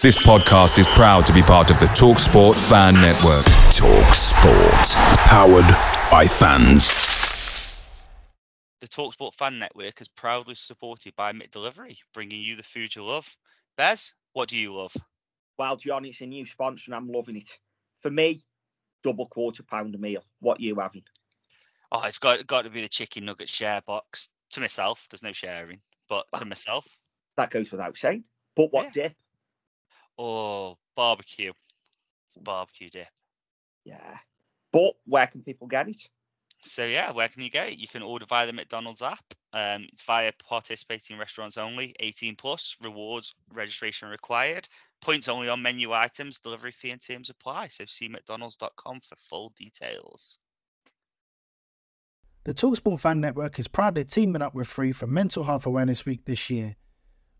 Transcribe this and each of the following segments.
This podcast is proud to be part of the TalkSport Fan Network. TalkSport, powered by fans. The TalkSport Fan Network is proudly supported by McDelivery, bringing you the food you love. Bez, what do you love? Well, John, it's a new sponsor and I'm loving it. For me, double quarter pounder meal. What you having? Oh, it's got got to be the chicken nugget share box. To myself, there's no sharing, but to myself, That goes without saying. But what Yeah. dip? Oh, barbecue. It's barbecue dip. Yeah. But where can people get it? So yeah, where can you get it? You can order via the McDonald's app. Um, it's via participating restaurants only, 18 plus, rewards registration required, points only on menu items, delivery fee and terms apply. So see mcdonalds.com for full details. The Talksport Fan Network is proudly teaming up with Free for Mental Health Awareness Week this year.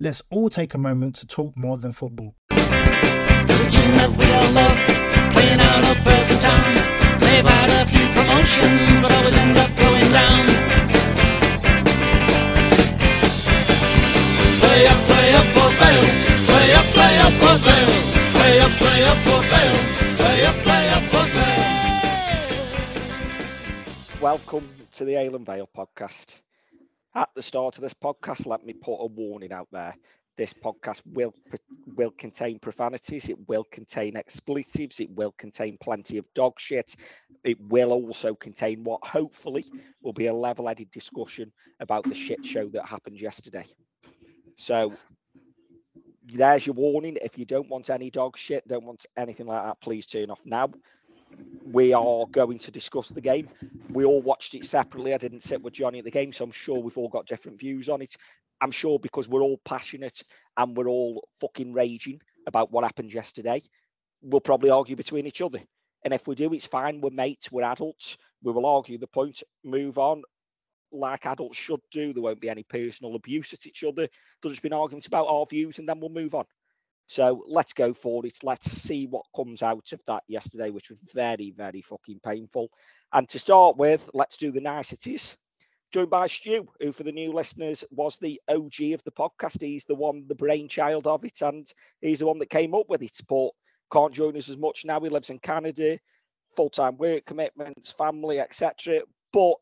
Let's all take a moment to talk more than football. There's a team that we all love, playing out of Burslem Town. They've had a few promotions, but always end up going down. Play up, play up for Vale. Play up, play up for Vale. Play up, play up for Vale. Play up, play up for Vale. Welcome to the Ale and Vale podcast. At the start of this podcast, let me put a warning out there. This podcast will will contain profanities, it will contain expletives, it will contain plenty of dog shit. It will also contain what hopefully will be a level-headed discussion about the shit show that happened yesterday. So there's your warning. If you don't want any dog shit, don't want anything like that, please turn off now. We are going to discuss the game. We all watched it separately. I didn't sit with Johnny at the game, so I'm sure we've all got different views on it. I'm sure because we're all passionate and we're all fucking raging about what happened yesterday, we'll probably argue between each other. And if we do, it's fine. We're mates, we're adults. We will argue the point, move on like adults should do. There won't be any personal abuse at each other. There'll just be an argument about our views and then we'll move on. So let's go for it. Let's see what comes out of that yesterday, which was very, very fucking painful. And to start with, let's do the niceties. Joined by Stu, who, for the new listeners, was the OG of the podcast. He's the one, the brainchild of it, and he's the one that came up with it. But can't join us as much now. He lives in Canada, full time work commitments, family, etc. But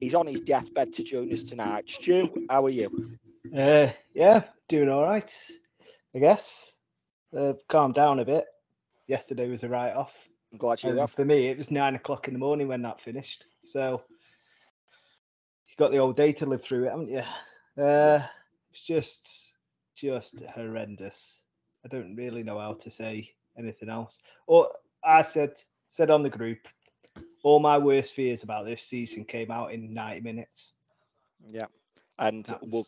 he's on his deathbed to join us tonight. Stu, how are you? Uh, yeah, doing all right, I guess. Uh, calmed down a bit. Yesterday was a write off. Glad you for me, it was nine o'clock in the morning when that finished. So you got the old day to live through it, haven't you? Uh, it's just, just horrendous. I don't really know how to say anything else. Or I said, said on the group, all my worst fears about this season came out in ninety minutes. Yeah. And we'll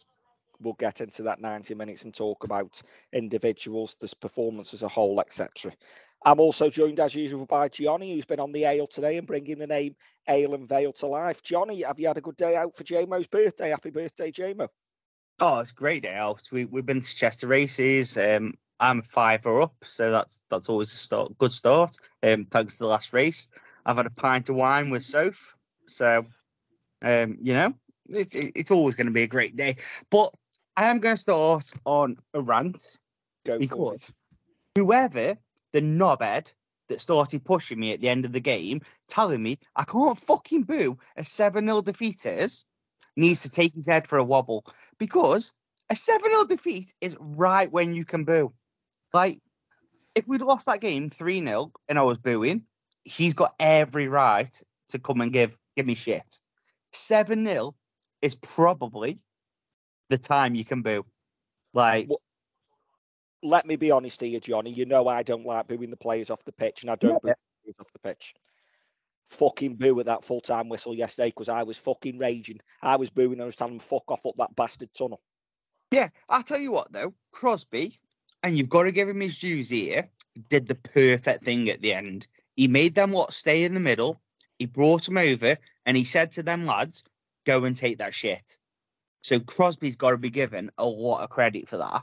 we'll get into that 90 minutes and talk about individuals, this performance as a whole, etc. I'm also joined as usual by Johnny, who's been on the Ale today and bringing the name Ale and Vale to life. Johnny, have you had a good day out for JMO's birthday? Happy birthday, JMO. Oh, it's a great day out. We we've been to Chester races. Um, I'm five or up, so that's that's always a start, good start. Um, thanks to the last race, I've had a pint of wine with Soph, so um, you know, it's it's always going to be a great day. But I am going to start on a rant Go for it. because whoever the knobhead that started pushing me at the end of the game, telling me I can't fucking boo a 7 0 defeat is, needs to take his head for a wobble because a 7 0 defeat is right when you can boo. Like, if we'd lost that game 3 0 and I was booing, he's got every right to come and give give me shit. 7 0 is probably the time you can boo. Like, Well, Let me be honest here, Johnny. You know I don't like booing the players off the pitch, and I don't boo players off the pitch. Fucking boo at that full time whistle yesterday because I was fucking raging. I was booing and I was telling them fuck off up that bastard tunnel. Yeah, I'll tell you what though, Crosby and you've got to give him his dues here, did the perfect thing at the end. He made them what stay in the middle. He brought them over and he said to them lads, go and take that shit. So Crosby's got to be given a lot of credit for that.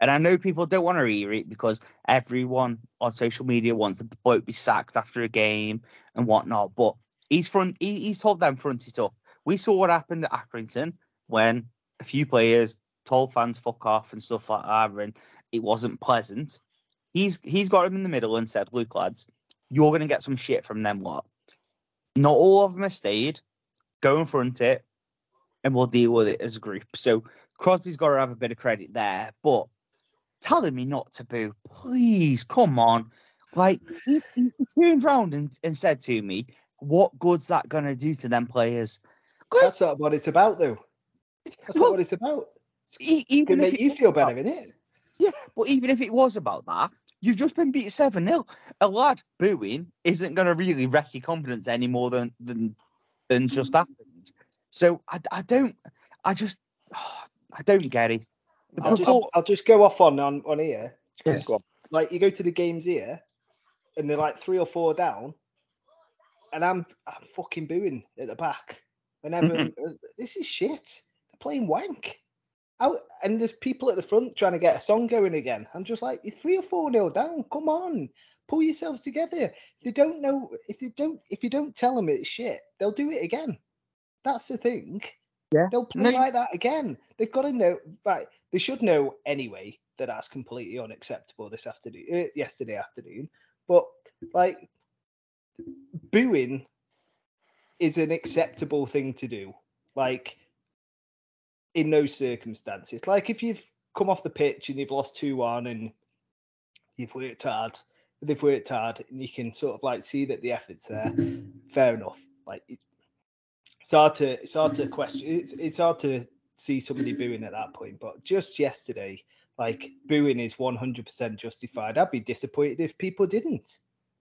And I know people don't want to hear it because everyone on social media wants the bloke be sacked after a game and whatnot. But he's front. He, he's told them front it up. We saw what happened at Accrington when a few players told fans fuck off and stuff like that, and it wasn't pleasant. He's he's got him in the middle and said, "Look, lads, you're gonna get some shit from them lot. Not all of them have stayed. Go and front it, and we'll deal with it as a group." So Crosby's got to have a bit of credit there, but telling me not to boo, please, come on. Like he, he turned round and, and said to me, "What good's that gonna do to them players?" That's not what it's about, though. That's not what it's about. e- even can if make it you feel about- better, innit? Yeah, but even if it was about that, you've just been beat 7 0. A lad booing isn't going to really wreck your confidence any more than, than, than just mm-hmm. happened. So I, I don't, I just, I don't get it. I'll just, purport- I'll just go off on on, on here. 'cause, Go on. Like you go to the games here, and they're like three or four down, and I'm I'm fucking booing at the back. Whenever Mm-hmm. uh, this is shit, they're playing wank. Out and there's people at the front trying to get a song going again. I'm just like, you're three or four nil down. Come on, pull yourselves together. They don't know, if they don't, if you don't tell them it's shit, they'll do it again. That's the thing. Yeah. They'll play No, you- like that again. They've got to know. Right, they should know anyway that that's completely unacceptable this afternoon, uh, yesterday afternoon. But like, booing is an acceptable thing to do. Like, in those circumstances, like if you've come off the pitch and you've lost two one and you've worked hard, they've worked hard, and you can sort of like see that the effort's there. Fair enough. Like, it- it's hard to it's hard to mm. question. It's it's hard to see somebody booing at that point. But just yesterday, like booing is one hundred percent justified. I'd be disappointed if people didn't.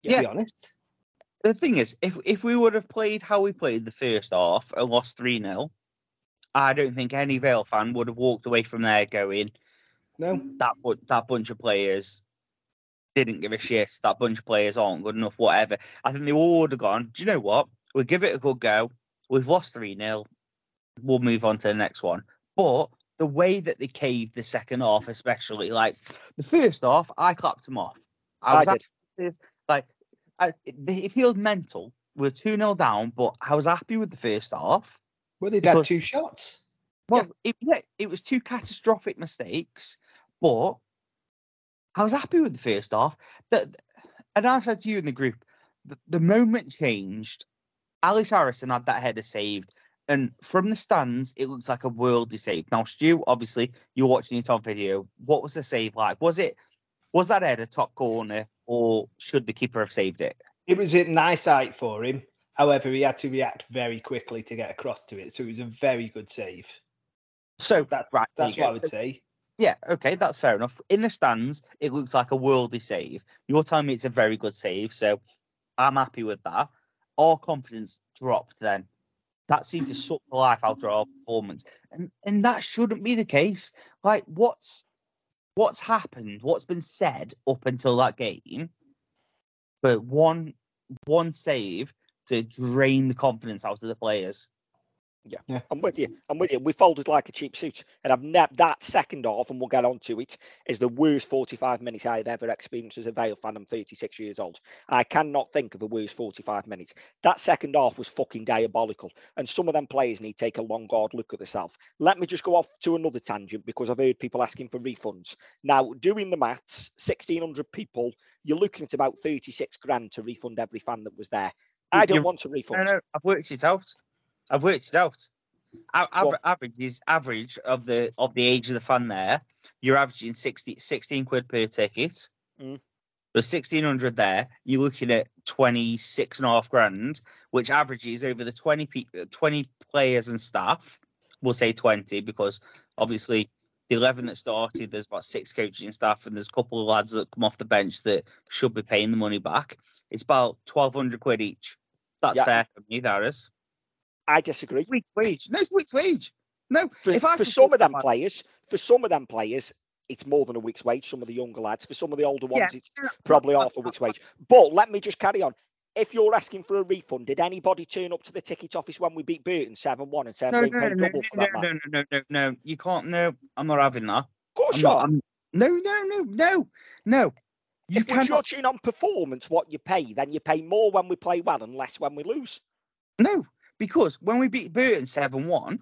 To Yeah. be honest. the thing is, if if we would have played how we played the first half and lost 3 0, I don't think any Vale fan would have walked away from there going, No. that that bunch of players didn't give a shit. That bunch of players aren't good enough. Whatever. I think they all would have gone. Do you know what? We'll give it a good go. We've lost three 0 We'll move on to the next one. But the way that they caved the second half, especially like the first half, I clapped them off. I, was did. happy- like I, it, it feels mental. We're two 0 down, but I was happy with the first half. Well, they'd had two shots. Well, it, yeah, it was two catastrophic mistakes, but I was happy with the first half. The, and I said to you in the group, the, the moment changed. Ellis Harrison had that header saved, and from the stands, it looks like a worldly save. Now, Stu, obviously, you're watching it on video. What was the save like? Was it was that header top corner, or should the keeper have saved it? It was a nice height for him. However, he had to react very quickly to get across to it. So it was a very good save. So That, right, that's what go. I would So- say. Yeah, okay, that's fair enough. In the stands, it looks like a worldly save. You're telling me it's a very good save, so I'm happy with that. Our confidence dropped then. That seemed to suck the life out of our performance. And and that shouldn't be the case. Like what's what's happened, what's been said up until that game, but one one save to drain the confidence out of the players. I'm with you. I'm with you. We folded like a cheap suit, and I've never that second half, and we'll get on to it, is the worst 45 minutes I've ever experienced as a Vale fan. I'm 36 years old. I cannot think of a worse 45 minutes. That second half was fucking diabolical, and some of them players need to take a long hard look at themselves. Let me just go off to another tangent because I've heard people asking for refunds. Now, doing the maths, 1,600 people, you're looking at about 36 grand to refund every fan that was there. I don't You're- want to refund. No, no, I've worked it out. I've worked it out. Aver- average is average of the of the age of the fan there. You're averaging 60, 16 quid per ticket. Mm. There's 1600 there. You're looking at 26 and a half grand, which averages over the 20, pe- uh, 20 players and staff. We'll say 20 because obviously the 11 that started, there's about six coaching staff and there's a couple of lads that come off the bench that should be paying the money back. It's about 1200 quid each. That's Yeah. fair for me, that is I disagree. week's wage. No, it's week's wage. No, for, if I for some of them players, for some of them players, it's more than a week's wage. Some of the younger lads, for some of the older Yeah. ones, it's probably half a week's wage. But let me just carry on. If you're asking for a refund, did anybody turn up to the ticket office when we beat Burton 7 1 and said No, no, no, no, no, no, no, no, no. You can't. No, I'm not having that. Of course I'm not. No, no, no, no, no. You If we're judging on performance what you pay, then you pay more when we play well and less when we lose. No, because when we beat Burton seven one,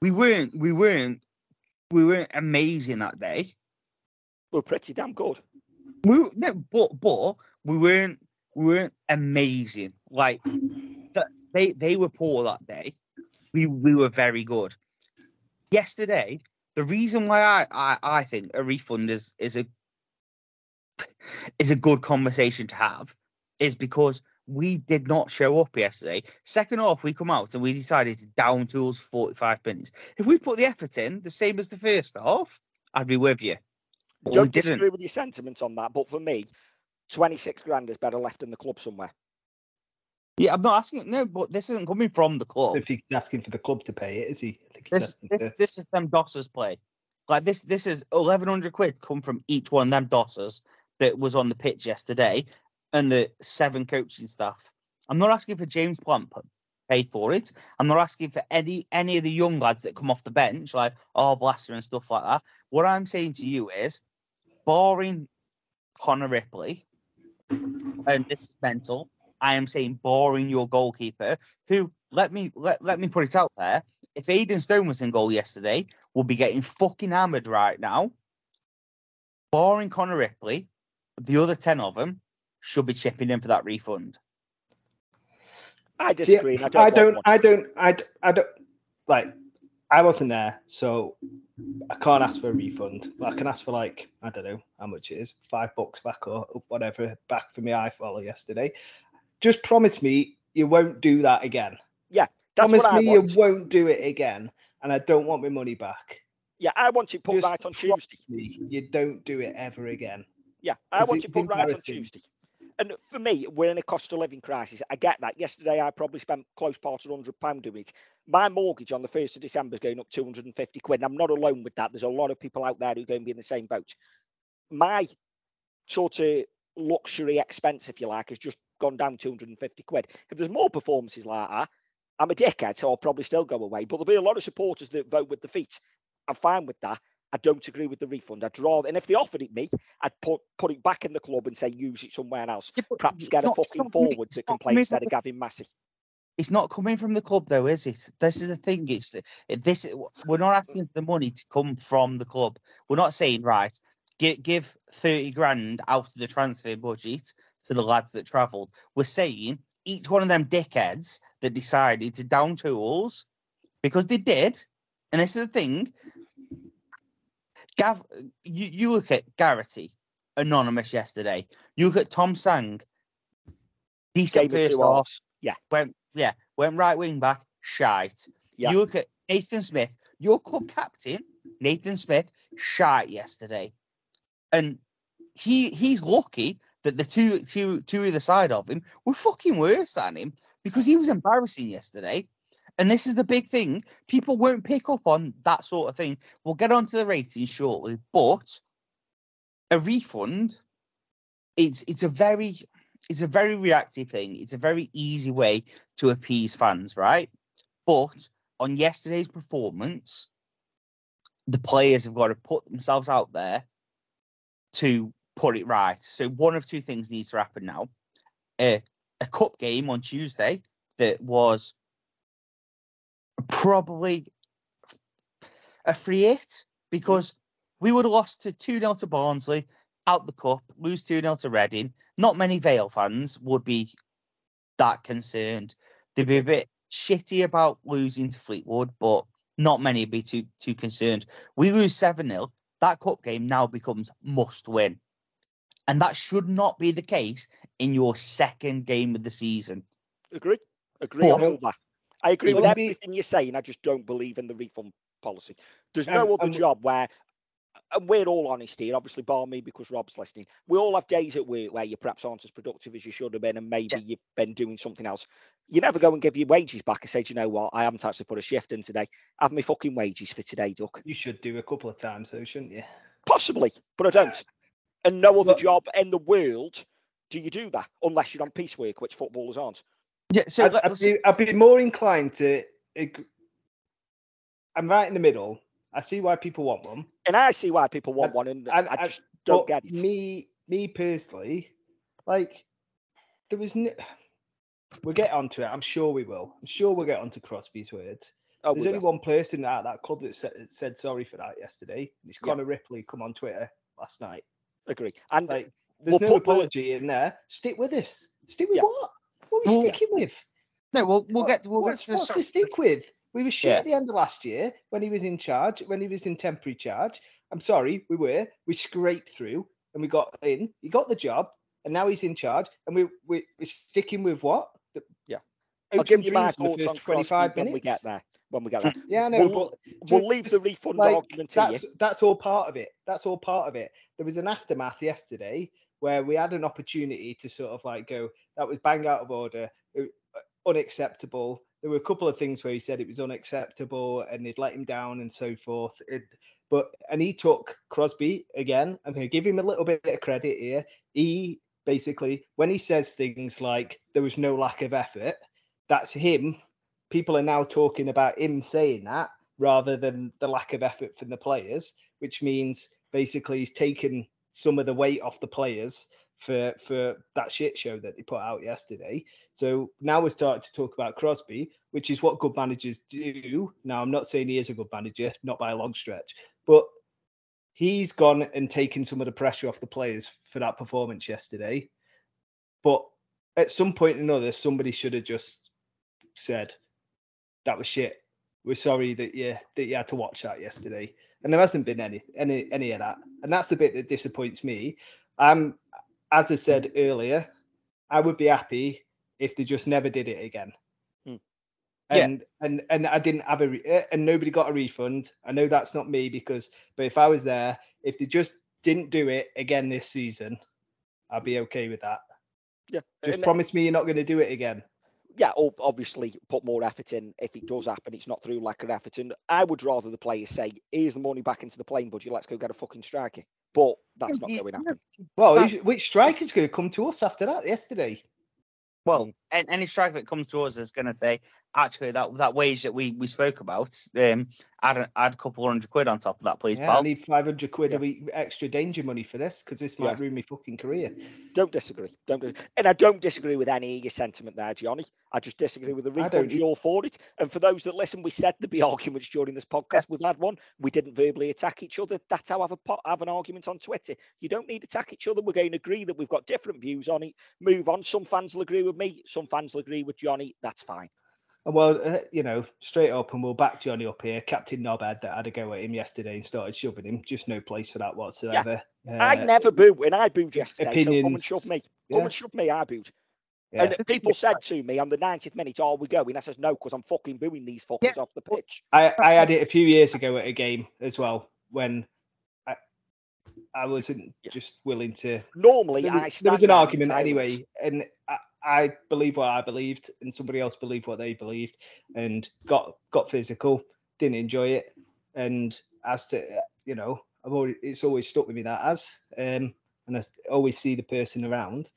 we weren't. We weren't. We weren't amazing that day. We're pretty damn good. We were- no, but but we weren't. We weren't amazing. Like that. They they were poor that day. We we were very good. Yesterday, the reason why I I, I think a refund is is a is a good conversation to have is because we did not show up yesterday. Second half, we come out and we decided to down tools 45 minutes. If we put the effort in, the same as the first half, I'd be with you. But Don't didn't. disagree with your sentiments on that, but for me, 26 grand is better left in the club somewhere. Yeah, I'm not asking. No, but this isn't coming from the club. If he's asking for the club to pay it, is he? I think This asking this, for- this is them Dossers play. Like this this is 1100 quid come from each one of them Dossers that was on the pitch yesterday and the seven coaching staff. I'm not asking for James Plant pay for it. I'm not asking for any any of the young lads that come off the bench like oh Blaster and stuff like that. What I'm saying to you is, barring Connor Ripley, and this is mental. I am saying barring your goalkeeper, who let me let, let me put it out there. If Aiden Stone was in goal yesterday, we'd be getting fucking hammered right now. Barring Connor Ripley, the other ten of them should be chipping in for that refund. I See, disagree. and I don't. I don't, one. I don't, I, d- I don't, like, I wasn't there, so I can't ask for a refund. But I can ask for like, I don't know how much it is, five bucks back or whatever back for my iFollow yesterday. Just promise me you won't do that again. Yeah, that's promise what I me want. you won't do it again, and I don't want my money back. Yeah, I want it put Just right on Tuesday. me you don't do it ever again. Yeah, I want it's it put right on. Tuesday. And for me, we're in a cost of living crisis. I get that. Yesterday, I probably spent close part of hundred pound doing it. My mortgage on the first of December is going up two hundred and fifty quid. And I'm not alone with that. There's a lot of people out there who are going to be in the same boat. My sort of luxury expense, if you like, has just gone down two hundred and fifty quid. If there's more performances like that, I'm a dickhead, so I'll probably still go away. But there'll be a lot of supporters that vote with the feet. I'm fine with that. I don't agree with the refund. I'd rather, and if they offered it me, I'd put put it back in the club and say use it somewhere else. Perhaps get a not- it's fucking forward to that not can play coming instead of Gavin Massey. It's not coming from the club though, is it? This is the thing. It's this. We're not asking for the money to come from the club. We're not saying right. Give give thirty grand out of the transfer budget to the lads that travelled. We're saying each one of them dickheads that decided to down tools because they did. And this is the thing. Gav, you, you look at Garrity, anonymous yesterday. You look at Tom Sang, decent Game of first halves. Yeah, went yeah, went right wing back, shite. Yeah. You look at Nathan Smith, your club captain, Nathan Smith, shite yesterday. And he he's lucky that the two two two either side of him were fucking worse than him because he was embarrassing yesterday. And this is the big thing. People won't pick up on that sort of thing. We'll get onto the ratings shortly, but a refund, it's it's a very it's a very reactive thing. It's a very easy way to appease fans, right? But on yesterday's performance, the players have got to put themselves out there to put it right. So one of two things needs to happen now. Uh, a cup game on Tuesday that was probably a free hit because we would have lost to 2 0 to Barnsley, out the cup, lose 2 0 to Reading. Not many Vale fans would be that concerned. They'd be a bit shitty about losing to Fleetwood, but not many would be too too concerned. We lose 7 0. That cup game now becomes must win. And that should not be the case in your second game of the season. agree. Agree But-. I agree with would be- everything you're saying. I just don't believe in the refund policy. There's Um, no other um, job where, and we're all honest here, obviously, bar me because Rob's listening. We all have days at work where you perhaps aren't as productive as you should have been, and maybe you've been doing something else. You never go and give your wages back and say, you know what? I haven't actually put a shift in today. Have me fucking wages for today, Duck. You should do a couple of times though, shouldn't you? Possibly, but I don't. And no other Look- job in the world do you do that unless you're on piecework, which footballers aren't. Yeah, so I'd, I'd, be, I'd be more inclined to. I'm right in the middle. I see why people want one. And I see why people want And- one, and, and- I and- just don't get it. Me, me personally, like there was. No, we'll get onto it. I'm sure we will. I'm sure we'll get onto Crosby's words. Oh, There's only will. one person at that club that said, said sorry for that yesterday. and It's Yeah. Connor Ripley come on Twitter last night. agree. And Like, there's We'll no put the- apology in there. Stick with us. Stick with Yeah. what? What are we Well, sticking with? no, we'll we'll What- get we'll what's, get to what's to stick with? We were shit Yeah. at the end of last year when he was in charge, when he was in temporary charge. I'm sorry, we were. We scraped through and we got in. He got the job, and now he's in charge, and we, we we're sticking with what? The, Yeah. I'll give you my thoughts on 25 Crosby when we get there. When we get there, Yeah, I know. We'll- we'll leave the refund like, argument to you. that's that's all part of it. That's all part of it. There was an aftermath yesterday where we had an opportunity to sort of like go, that was bang out of order, uh, unacceptable. There were a couple of things where he said it was unacceptable and they'd let him down and so forth. It, but and he took Crosby again. I'm going to give him a little bit of credit here. He basically, when he says things like there was no lack of effort, that's him. People are now talking about him saying that rather than the lack of effort from the players, which means basically he's taken some of the weight off the players for for that shit show that they put out yesterday. So now we're starting to talk about Crosby, which is what good managers do. Now I'm not saying he is a good manager, not by a long stretch, but he's gone and taken some of the pressure off the players for that performance yesterday. But at some point or another, somebody should have just said, "That was shit. We're sorry that you that you had to watch that yesterday." And there hasn't been any any any of that, and that's the bit that disappoints me. Um, as I said earlier, I would be happy if they just never did it again. Hmm. Yeah. And and and I didn't have a re- eh, and nobody got a refund. I know that's not me because, but if I was there, if they just didn't do it again this season, I'd be okay with that. yeah, Just and- promise me you're not going to do it again. yeah, or obviously put more effort in if it does happen. It's not through lack of effort. And I would rather the players say, "Here's the money back into the playing budget. Let's go get a fucking striker." But that's not going to happen. Well, That- who's- which striker's going to come to us after that? Yesterday, Well, any striker that comes to us is going to say, actually, that that wage that we we spoke about, um, add a, add a couple hundred quid on top of that, please, yeah, I need five hundred quid Yeah. a week extra danger money for this because this might Yeah. ruin my fucking career. Don't disagree. Don't, dis- and I don't disagree with any of your sentiment there, Johnny. I just disagree with the I don't refund you're for it. And for those that listen, we said there'd be arguments during this podcast. We've had one. We didn't verbally attack each other. That's how I have a po- have an argument on Twitter. You don't need to attack each other. We're going to agree that we've got different views on it. Move on. Some fans will agree with me. Some fans will agree with Johnny. That's fine. And Well, uh, you know, straight up, and we'll back Johnny up here. Captain Knobhead that had a go at him yesterday and started shoving him. Just no place for that whatsoever. I Uh, never boo, and I booed yesterday. So come and shove me. Come yeah. and shove me. I booed. yeah. And people said to me on the 90th minute, "Are we going?" I says, "No, because I'm fucking booing these fuckers off the pitch." I, I had it a few years ago at a game as well when I I wasn't Yeah. just willing to. Normally, There I was, there was an argument silence. anyway, and I, I believe what I believed, and somebody else believed what they believed, and got got physical. Didn't enjoy it, and as to you know, I've always it's always stuck with me that as, um, and I always see the person around,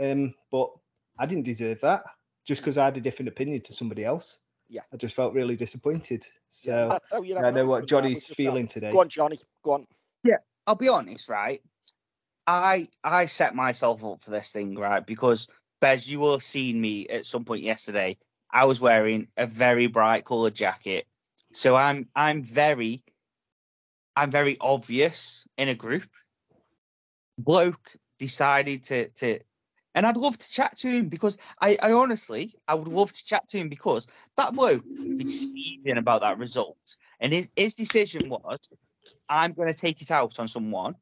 um, but I didn't deserve that just because I had a different opinion to somebody else. Yeah. I just felt really disappointed. So that's how you I know what Johnny's which is that. feeling today. Go on, Johnny. Go on. Yeah, I'll be honest, right? I I set myself up for this thing, right? Because Bez, you will have seen me at some point yesterday. I was wearing a very bright coloured jacket. So I'm I'm very I'm very obvious in a group. Bloke decided to to and I'd love to chat to him because I, I honestly I would love to chat to him because that bloke was seething about that result. And his, his decision was I'm going to take it out on someone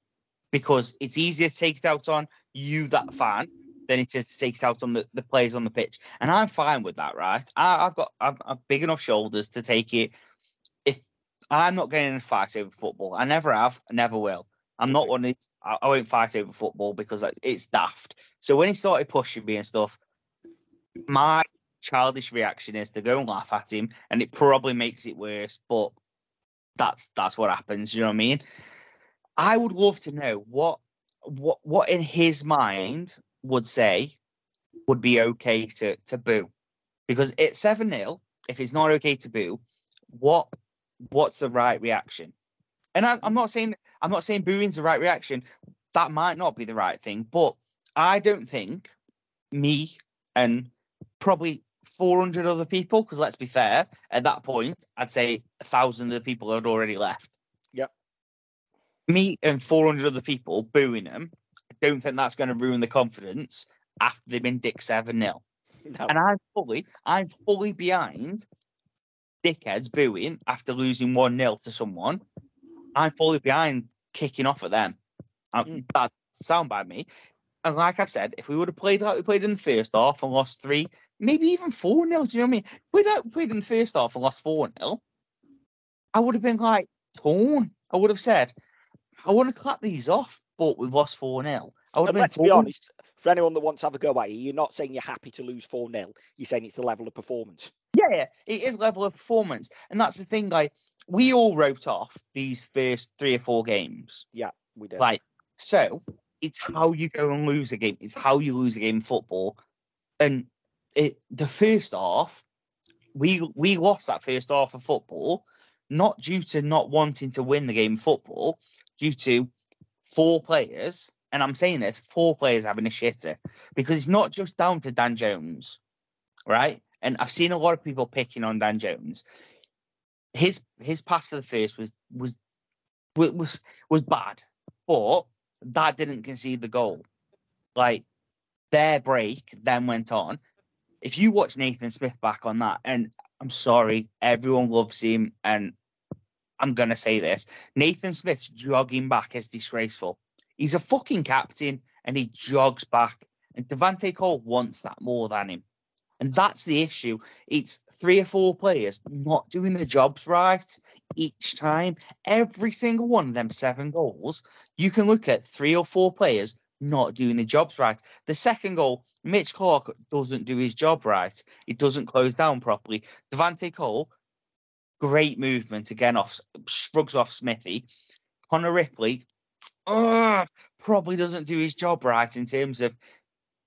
because it's easier to take it out on you, that fan, than it is to take it out on the, the players on the pitch. And I'm fine with that, right? I, I've got I've, I've big enough shoulders to take it. If I'm not getting in a fight over football, I never have, I never will. I'm not one. of these- I, I won't fight over football because it's- it's daft. So when he started pushing me and stuff, my childish reaction is to go and laugh at him, and it probably makes it worse. But that's that's what happens. You know what I mean? I would love to know what what what in his mind would say would be okay to to boo, because it's seven 0 If it's not okay to boo, what what's the right reaction? And I, I'm not saying I'm not saying booing's the right reaction. That might not be the right thing, but I don't think me and probably 400 other people, because let's be fair, at that point, I'd say a thousand of the people had already left. Yep. Me and 400 other people booing them, don't think that's going to ruin the confidence after they've been dick 7 0. No. And I'm fully, I'm fully behind dickheads booing after losing 1 0 to someone. I'm fully behind kicking off at them. Mm. That sound by me. And like I've said, if we would have played like we played in the first half and lost three, maybe even 4 0, do you know what I mean? We'd have played in the first half and lost 4 0. I would have been like torn. I would have said, I want to clap these off, but we've lost 4 0. I would And let's be honest, for anyone that wants to have a go at you, you're not saying you're happy to lose 4 0. You're saying it's the level of performance. Yeah, yeah, it is level of performance. And that's the thing, like, we all wrote off these first three or four games. Yeah, we did. Like, so it's how you go and lose a game. It's how you lose a game in football. And it the first half, we we lost that first half of football, not due to not wanting to win the game of football, due to four players, and I'm saying this, four players having a shitter. Because it's not just down to Dan Jones, right? And I've seen a lot of people picking on Dan Jones. His his pass for the first was was was was bad, but that didn't concede the goal. Like their break then went on. If you watch Nathan Smith back on that, and I'm sorry, everyone loves him, and I'm gonna say this: Nathan Smith's jogging back is disgraceful. He's a fucking captain, and he jogs back. And Devante Cole wants that more than him. And that's the issue. It's three or four players not doing the jobs right each time. Every single one of them seven goals, you can look at three or four players not doing the jobs right. The second goal, Mitch Clark doesn't do his job right. He doesn't close down properly. Devante Cole, great movement again off shrugs off Smithy. Connor Ripley, uh, probably doesn't do his job right in terms of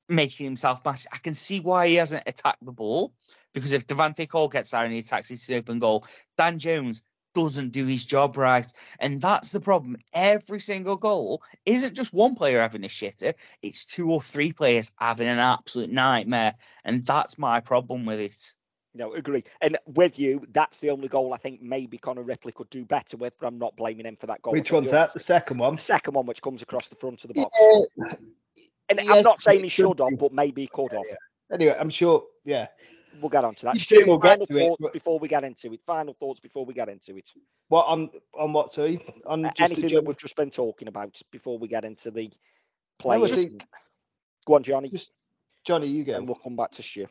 making himself massive. I can see why he hasn't attacked the ball because if Devante Cole gets there and he attacks it's an open goal, Dan Jones doesn't do his job right. And that's the problem. Every single goal isn't just one player having a shitter, it's two or three players having an absolute nightmare. And that's my problem with it. No, agree. And with you, that's the only goal I think maybe Connor Ripley could do better with, but I'm not blaming him for that goal. Which I've got to one's that? The second one? The second one, which comes across the front of the box. Yeah, And yes, I'm not saying it he should should have, but maybe he could have. yeah. Anyway, I'm sure. Yeah, We'll get on to that. You Stu, we'll get final to it, thoughts but- before we get into it. Final thoughts before we get into it. what on on what? Sorry, on Uh, just Anything that we've just been talking about before we get into the No, I players. think- Go on, Johnny, just Johnny, you go. and we'll come back to Stu.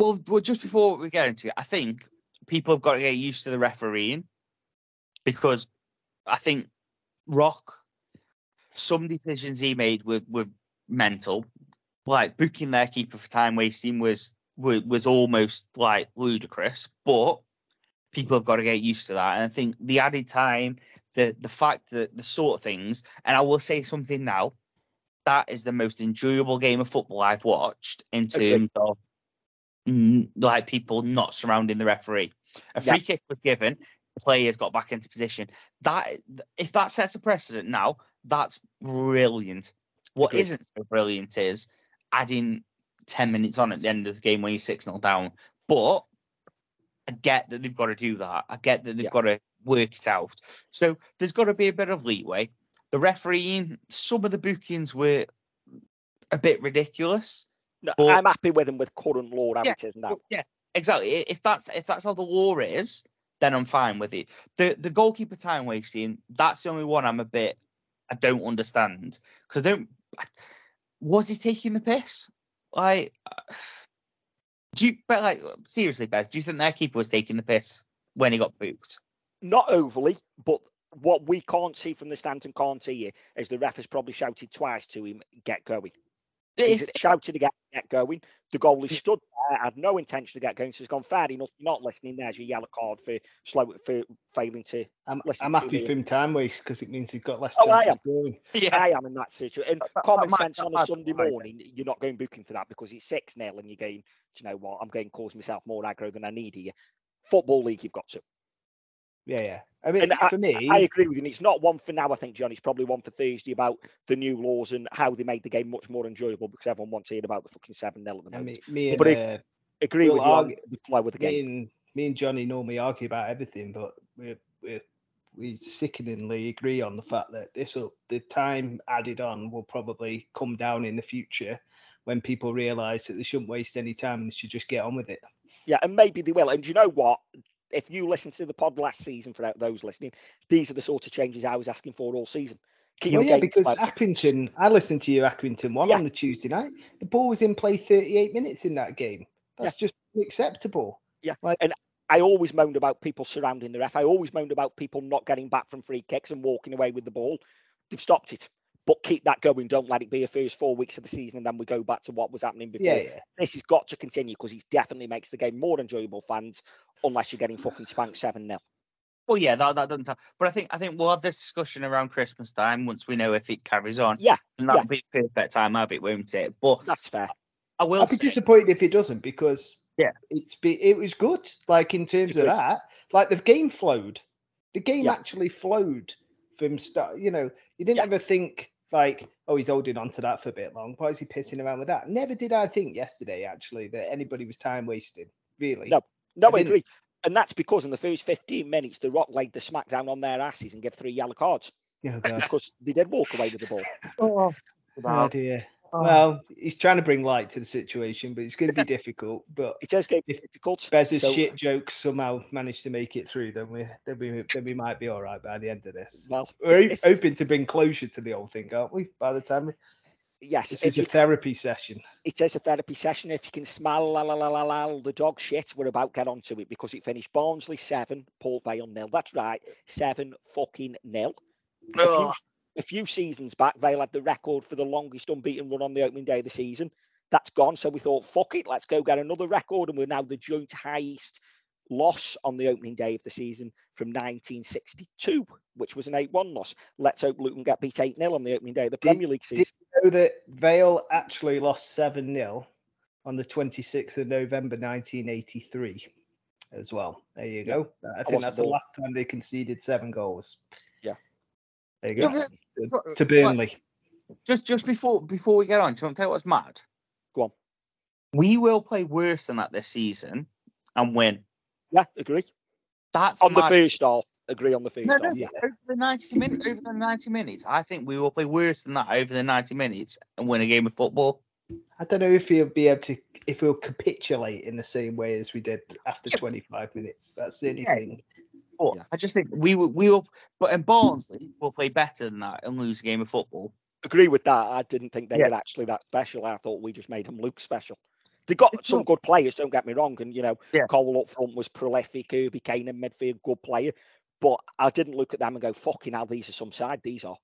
Well, well, just before we get into it, I think people have got to get used to the refereeing because I think Rock, some decisions he made were, were mental. Like booking their keeper for time wasting was, was was almost like ludicrous, but people have got to get used to that. And I think the added time, the the fact that the sort of things, and I will say something now, that is the most enjoyable game of football I've watched in terms of mm, like people not surrounding the referee. A Yeah. free kick was given, players got back into position. That if that sets a precedent now, that's brilliant. What Agreed. not so brilliant is adding 10 minutes on at the end of the game when you're 6 0 down. But I get that they've got to do that. I get that they've Yeah. got to work it out. So there's got to be a bit of leeway. The refereeing, some of the bookings were a bit ridiculous. No, But- I'm happy with him with current law how Yeah, it is now. Yeah, exactly. If that's if that's how the law is, then I'm fine with it. The the goalkeeper time wasting, that's the only one I'm a bit I don't understand because I don't. Was he taking the piss? Like, do you? But like, seriously, Bez, do you think their keeper was taking the piss when he got booked? Not overly, but what we can't see from the stand and can't see is the ref has probably shouted twice to him, get going. He's If, shouted again, get going. The goalie stood there, I had no intention to get going. So he's gone fair enough. Not listening. There's your yellow card for slow for failing to. I'm, listen I'm to happy me. for him time waste because it means he's got less Oh, I chances of scoring. Yeah. I am in that situation. And that- common that might- sense that on a be Sunday right then. morning, you're not going booking for that because it's six 0 and you're going. Do you know what? I'm going to cause myself more aggro than I need here. Football league, you've got to. Yeah, yeah. I mean, And for me, I agree with you. And it's not one for now, I think, John. It's probably one for Thursday about the new laws and how they made the game much more enjoyable because everyone wants to hear about the fucking 7 0 at the I moment. mean, me and But it- uh, agree we'll with you argue- the flow of the me game. and me and Johnny normally argue about everything, but we we we sickeningly agree on the fact that this will the time added on will probably come down in the future when people realise that they shouldn't waste any time and should just get on with it. Yeah, and maybe they will. And do you know what? If you listen to the pod last season, for those listening, these are the sort of changes I was asking for all season. Well, yeah, because close. Accrington, I listened to you Accrington one Yeah. on the Tuesday night. The ball was in play 38 minutes in that game. That's just unacceptable. Yeah. Like, and I always moaned about people surrounding the ref. I always moaned about people not getting back from free kicks and walking away with the ball. They've stopped it. But keep that going. Don't let it be a first four weeks of the season and then we go back to what was happening before. Yeah, yeah. This has got to continue because it definitely makes the game more enjoyable, fans, unless you're getting fucking spanked 7 0. Well, yeah, that, that doesn't. But I think I think we'll have this discussion around Christmas time once we know if it carries on. Yeah, and that'll be the perfect time of it, won't it? But That's fair. I will I'd be say, disappointed if it doesn't because Yeah. it's be it was good. Like in terms of Agree. that, like the game flowed. The game Yeah. actually flowed from start. You know, you didn't Yeah. ever think like, oh, he's holding on to that for a bit long. Why is he pissing around with that? Never did I think yesterday actually that anybody was time wasting. Really? No. No, I I agree. And that's because in the first 15 minutes, The Rock laid the smackdown on their asses and gave three yellow cards Oh, because they did walk away with the ball. oh, oh dear. Oh. Well, he's trying to bring light to the situation, but it's going to be difficult. But it going to be If difficult. Bez's So- shit jokes somehow managed to make it through, then we then we then we might be all right by the end of this. Well, We're if- hoping to bring closure to the whole thing, aren't we? By the time we, yes, this if is a you- therapy session. it is a therapy session. If you can smell la la la la la the dog shit, we're about to get onto it because it finished Barnsley seven, Port Vale nil. That's right, seven fucking nil. A few, oh, a few seasons back, Vale had the record for the longest unbeaten run on the opening day of the season. That's gone. So we thought, fuck it, let's go get another record. And we're now the joint highest loss on the opening day of the season from 1962, which was an 8 1 loss. Let's hope Luton get beat 8 0 on the opening day of the Did- Premier League season. did- you know that Vale actually lost 7 0 on the 26th of November 1983 as well. There you go. I think wasn't that's the last time they conceded seven goals. Yeah. There you go. the- To- To Burnley. just just before before we get on, do you want to tell you what's mad? Go on. We will play worse than that this season and win. Yeah, agree. That's On the mad. first half, agree on the first No, no, half. yeah. over the ninety minutes. Over the ninety minutes, I think we will play worse than that over the ninety minutes and win a game of football. I don't know if he'll be able to, if we'll capitulate in the same way as we did after 25 minutes. That's the only Yeah. thing. But Yeah. I just think we will, we will. But in Barnsley, we'll play better than that and lose a game of football. Agree with that. I didn't think they Yeah. were actually that special. I thought we just made them look special. They got some good players, don't get me wrong. And, you know, Yeah. Cole up front was prolific, Herbie Kane in midfield, good player. But I didn't look at them and go, fucking hell, these are some side, these are.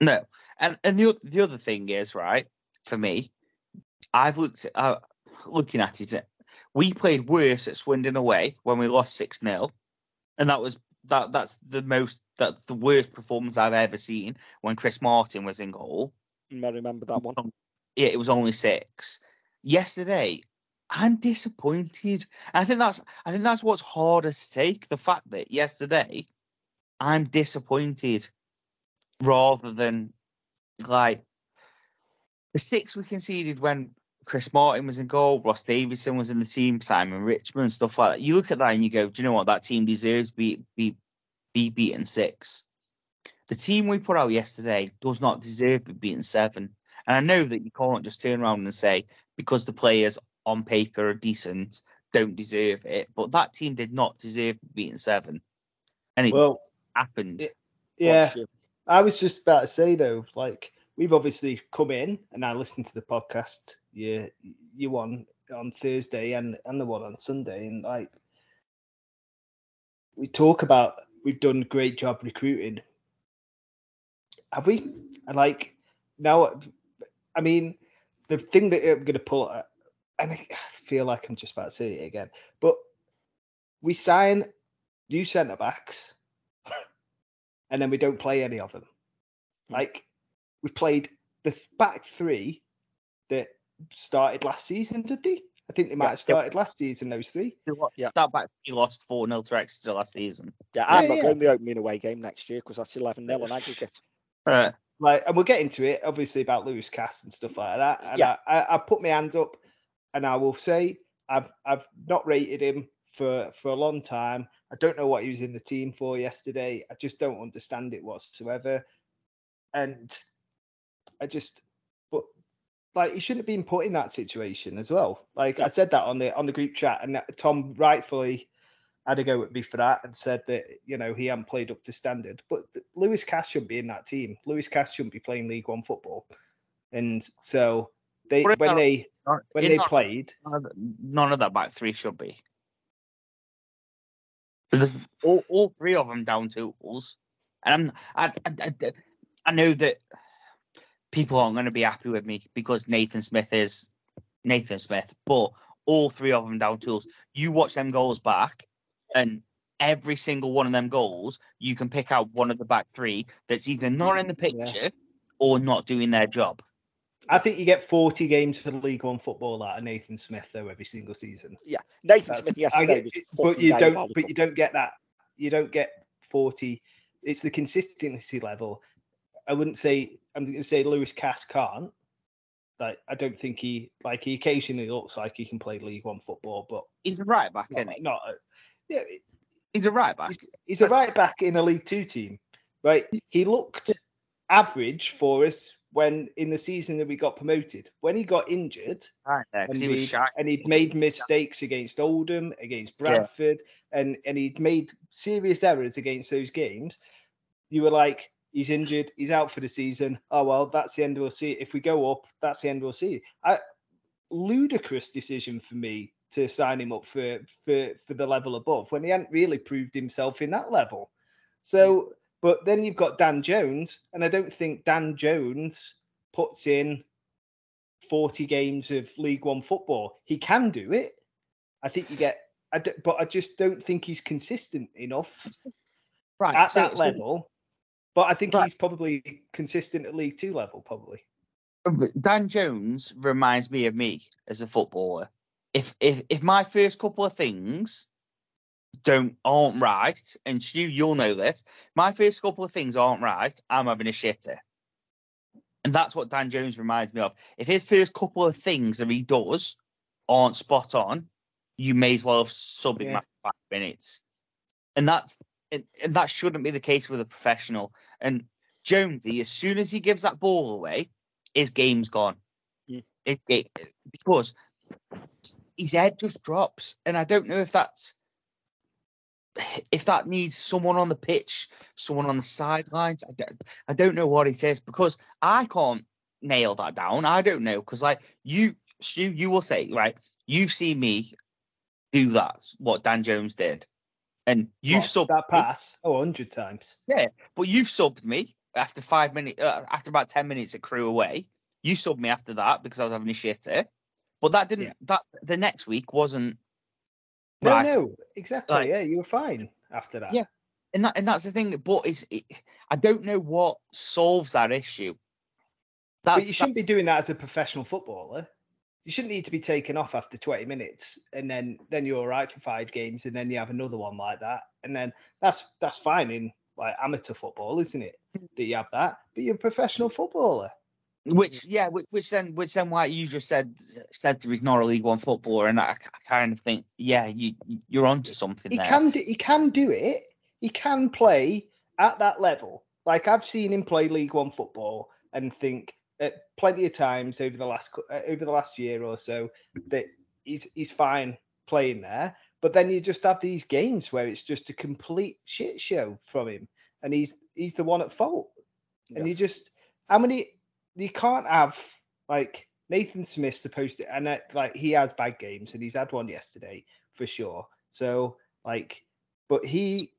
No, and and the the other thing is right for me. I've looked at uh, looking at it. We played worse at Swindon away when we lost six 0 and that was that. That's the most. That's the worst performance I've ever seen when Chris Martin was in goal. Mm, I remember that one. Yeah, it was only six. Yesterday, I'm disappointed. I think that's I think that's what's harder to take. The fact that yesterday, I'm disappointed rather than like the six we conceded when Chris Martin was in goal, Ross Davidson was in the team, Simon Richmond, stuff like that. You look at that and you go, Do you know what? That team deserves be be be beaten six. The team we put out yesterday does not deserve to be beaten seven. And I know that you can't just turn around and say because the players on paper are decent, don't deserve it. But that team did not deserve to be beaten seven. And it Well, happened. it- yeah. I was just about to say though, like we've obviously come in and I listened to the podcast you you one on Thursday and and the one on Sunday and like we talk about we've done a great job recruiting. Have we? And like now, I mean, the thing that I'm going to pull and I feel like I'm just about to say it again, but we sign new centre backs, and then we don't play any of them. Hmm. Like we played the back three that started last season, did they? I think they might Yeah. have started last season. Those three. Yeah. That back he lost 4 0 to Exeter last season. Yeah, I'm Yeah, not yeah. going the opening away game next year because that's 11 0 on aggregate. Right. like, and we'll get into it, obviously, about Lewis Cass and stuff like that. And Yeah. I, I, I put my hands up, and I will say I've I've not rated him for for a long time. I don't know what he was in the team for yesterday. I just don't understand it whatsoever, and I just, but like he shouldn't have been put in that situation as well. Like I said that on the on the group chat, and Tom rightfully had a go at me for that and said that you know he hadn't played up to standard. But Lewis Cass shouldn't be in that team. Lewis Cass shouldn't be playing League One football, and so they when not- they when they not- played, none of, the- none of that back three should be. Because all, all three of them down to tools. And I'm, I, I, I, I know that people aren't going to be happy with me because Nathan Smith is Nathan Smith, but all three of them down tools. You watch them goals back, and every single one of them goals, you can pick out one of the back three that's either not in the mm, Yeah. picture or not doing their job. I think you get forty games for the League One football out of Nathan Smith though every single season. Yeah, Nathan That's- Smith I yesterday get- but you don't but you don't get that you don't get 40 it's the consistency level i wouldn't say i'm going to say lewis cass can't like i don't think he like he occasionally looks like he can play league one football but He's a right back, not, isn't he? not yeah He's a right back. he's, he's a right back in a league two team right he looked average for us when in the season that we got promoted when he got injured Right 'cause and, he shy. and he'd made mistakes against Oldham, against Bradford, and and he'd made serious errors against those games. You were like, he's injured, he's out for the season. Oh well, that's the end we'll see. If we go up, that's the end we'll see. I, ludicrous decision for me to sign him up for for for the level above when he hadn't really proved himself in that level. So, hmm. but then you've got Dan Jones, and I don't think Dan Jones puts in 40 games of League One football. He can do it. I think you get, I but I just don't think he's consistent enough Right. at so- that level. But I think Right. he's probably consistent at League Two level, probably. Dan Jones reminds me of me as a footballer. If if if my first couple of things don't aren't right, and Stu, you'll know this, my first couple of things aren't right, I'm having a shitter. And that's what Dan Jones reminds me of. If his first couple of things that he does aren't spot on, you may as well have sub him Yeah. after five minutes. And that's and, and that shouldn't be the case with a professional. And Jonesy, as soon as he gives that ball away, his game's gone. Mm. It, it, because his head just drops, and I don't know if that's if that needs someone on the pitch, someone on the sidelines. I don't, I don't know what it is because I can't nail that down. I don't know because like you, Stu, you will say right. You've seen me do that, what Dan Jones did, and you've What, subbed that pass oh 100 times. Yeah, but you've subbed me after five minutes, uh, after about 10 minutes of crew away. You subbed me after that because I was having a shitter. But that didn't, Yeah. that the next week wasn't No, right. no, exactly. Like- yeah, you were fine after that. Yeah. And that, and that's the thing. But it's, it, I don't know what solves that issue. but you shouldn't be doing that as a professional footballer. You shouldn't need to be taken off after 20 minutes and then then you're all right for five games and then you have another one like that. And then that's that's fine in like amateur football, isn't it? Hmm. That you have that. But you're a professional footballer. which, yeah, which, which then, which then, why you just said, said to ignore a League One footballer, and I, I kind of think, yeah, you, you're onto something He there. can do, he can do it. He can play at that level. Like I've seen him play League One football and think uh, plenty of times over the last uh, over the last year or so that he's he's fine playing there. But then you just have these games where it's just a complete shit show from him, and he's he's the one at fault. And Yeah. you just how many you can't have like Nathan Smith's supposed to, and uh, like he has bad games, and he's had one yesterday for sure. So like, but he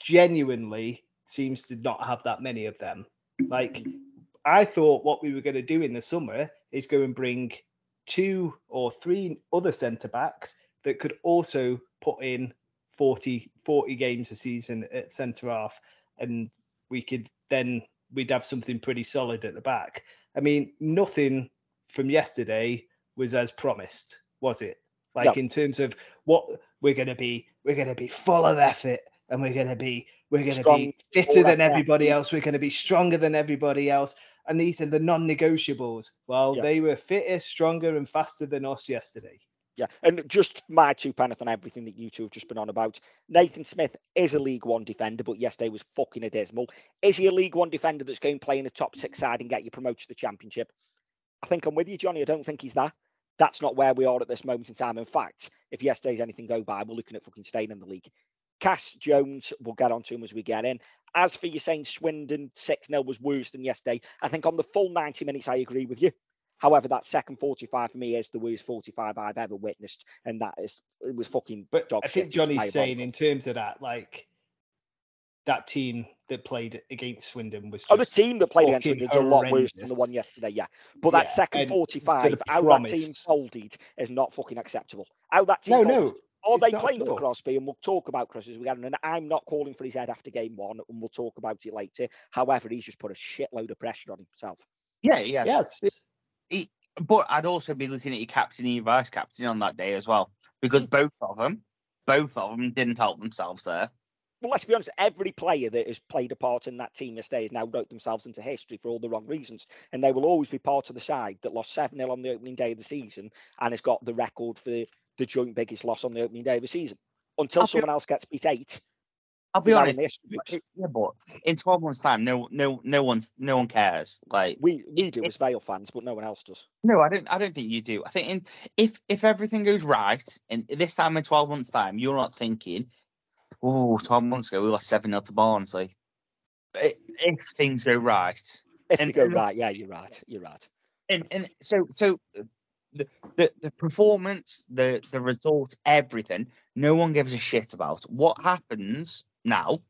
genuinely seems to not have that many of them. Like, I thought what we were going to do in the summer is go and bring two or three other centre backs that could also put in 40, 40 games a season at centre half, and we could then we'd have something pretty solid at the back. I mean, nothing from yesterday was as promised, was it? Like No. in terms of what we're going to be, we're going to be full of effort, and we're going to be, we're going to be fitter than that, everybody else. We're going to be stronger than everybody else. And these are the non-negotiables. Well, Yeah. they were fitter, stronger, and faster than us yesterday. Yeah, and just my two penneth on everything that you two have just been on about. Nathan Smith is a League One defender, but yesterday was fucking a dismal. Is he a League One defender that's going to play in a top six side and get you promoted to the Championship? I think I'm with you, Johnny. I don't think he's that. That's not where we are at this moment in time. In fact, if yesterday's anything go by, we're looking at fucking staying in the league. Cass Jones, we'll get on to him as we get in. As for you saying Swindon 6 0 was worse than yesterday, I think on the full 90 minutes, I agree with you. However, that second 45 for me is the worst 45 I've ever witnessed. And that is, it was fucking But dog I think Johnny's saying in terms of that, like that team that played against Swindon was Oh, the team that played against fucking Swindon's a lot worse than the one yesterday, yeah. But that second 45, sort of how that team folded is not fucking acceptable. How that team no, folded. no. Are they not playing for all. Crosby? And we'll talk about Crosby as we get on. And I'm not calling for his head after game one, and we'll talk about it later. However, he's just put a shitload of pressure on himself. Yeah, yes. Yes. But I'd also be looking at your captain and your vice captain on that day as well, because mm. both of them, both of them didn't help themselves there. Well, let's be honest, every player that has played a part in that team yesterday has now wrote themselves into history for all the wrong reasons. And they will always be part of the side that lost 7 0 on the opening day of the season and has got the record for the, joint biggest loss on the opening day of the season. Until I'll be- someone else gets beat eight, I'll be in honest. the history books. it- Yeah, but in twelve months' time, no, no, no one's, no one cares. Like, We we it- do as Vale fans, but no one else does. no, I don't. I don't think you do. I think in, if if everything goes right, and this time in twelve months' time, you're not thinking, "Oh, 12 months ago we lost seven 0 to Barnsley." If things go right, If And- you go and- right, yeah, you're right. You're right. and and so so the, the the performance the the result everything no one gives a shit about. What happens now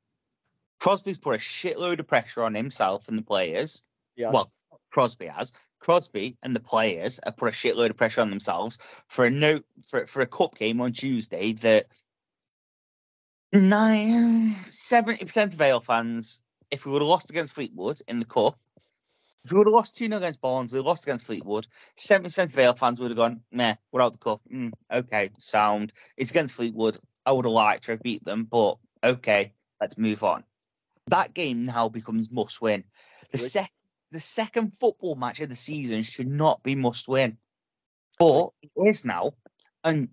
crosby's put a shitload of pressure on himself and the players. Yeah. well crosby has. Crosby and the players have put a shitload of pressure on themselves for a note for, for a cup game on tuesday that nine 70% of Vale fans if we would have lost against fleetwood in the cup if we would have lost 2 0 against Barnsley, lost against Fleetwood, 70% of Vale fans would have gone, meh, we're out the cup. Mm, okay, sound. It's against Fleetwood. I would have liked to have beat them, but okay, let's move on. That game now becomes must win. The, sec- the second football match of the season should not be must win, but it is now. And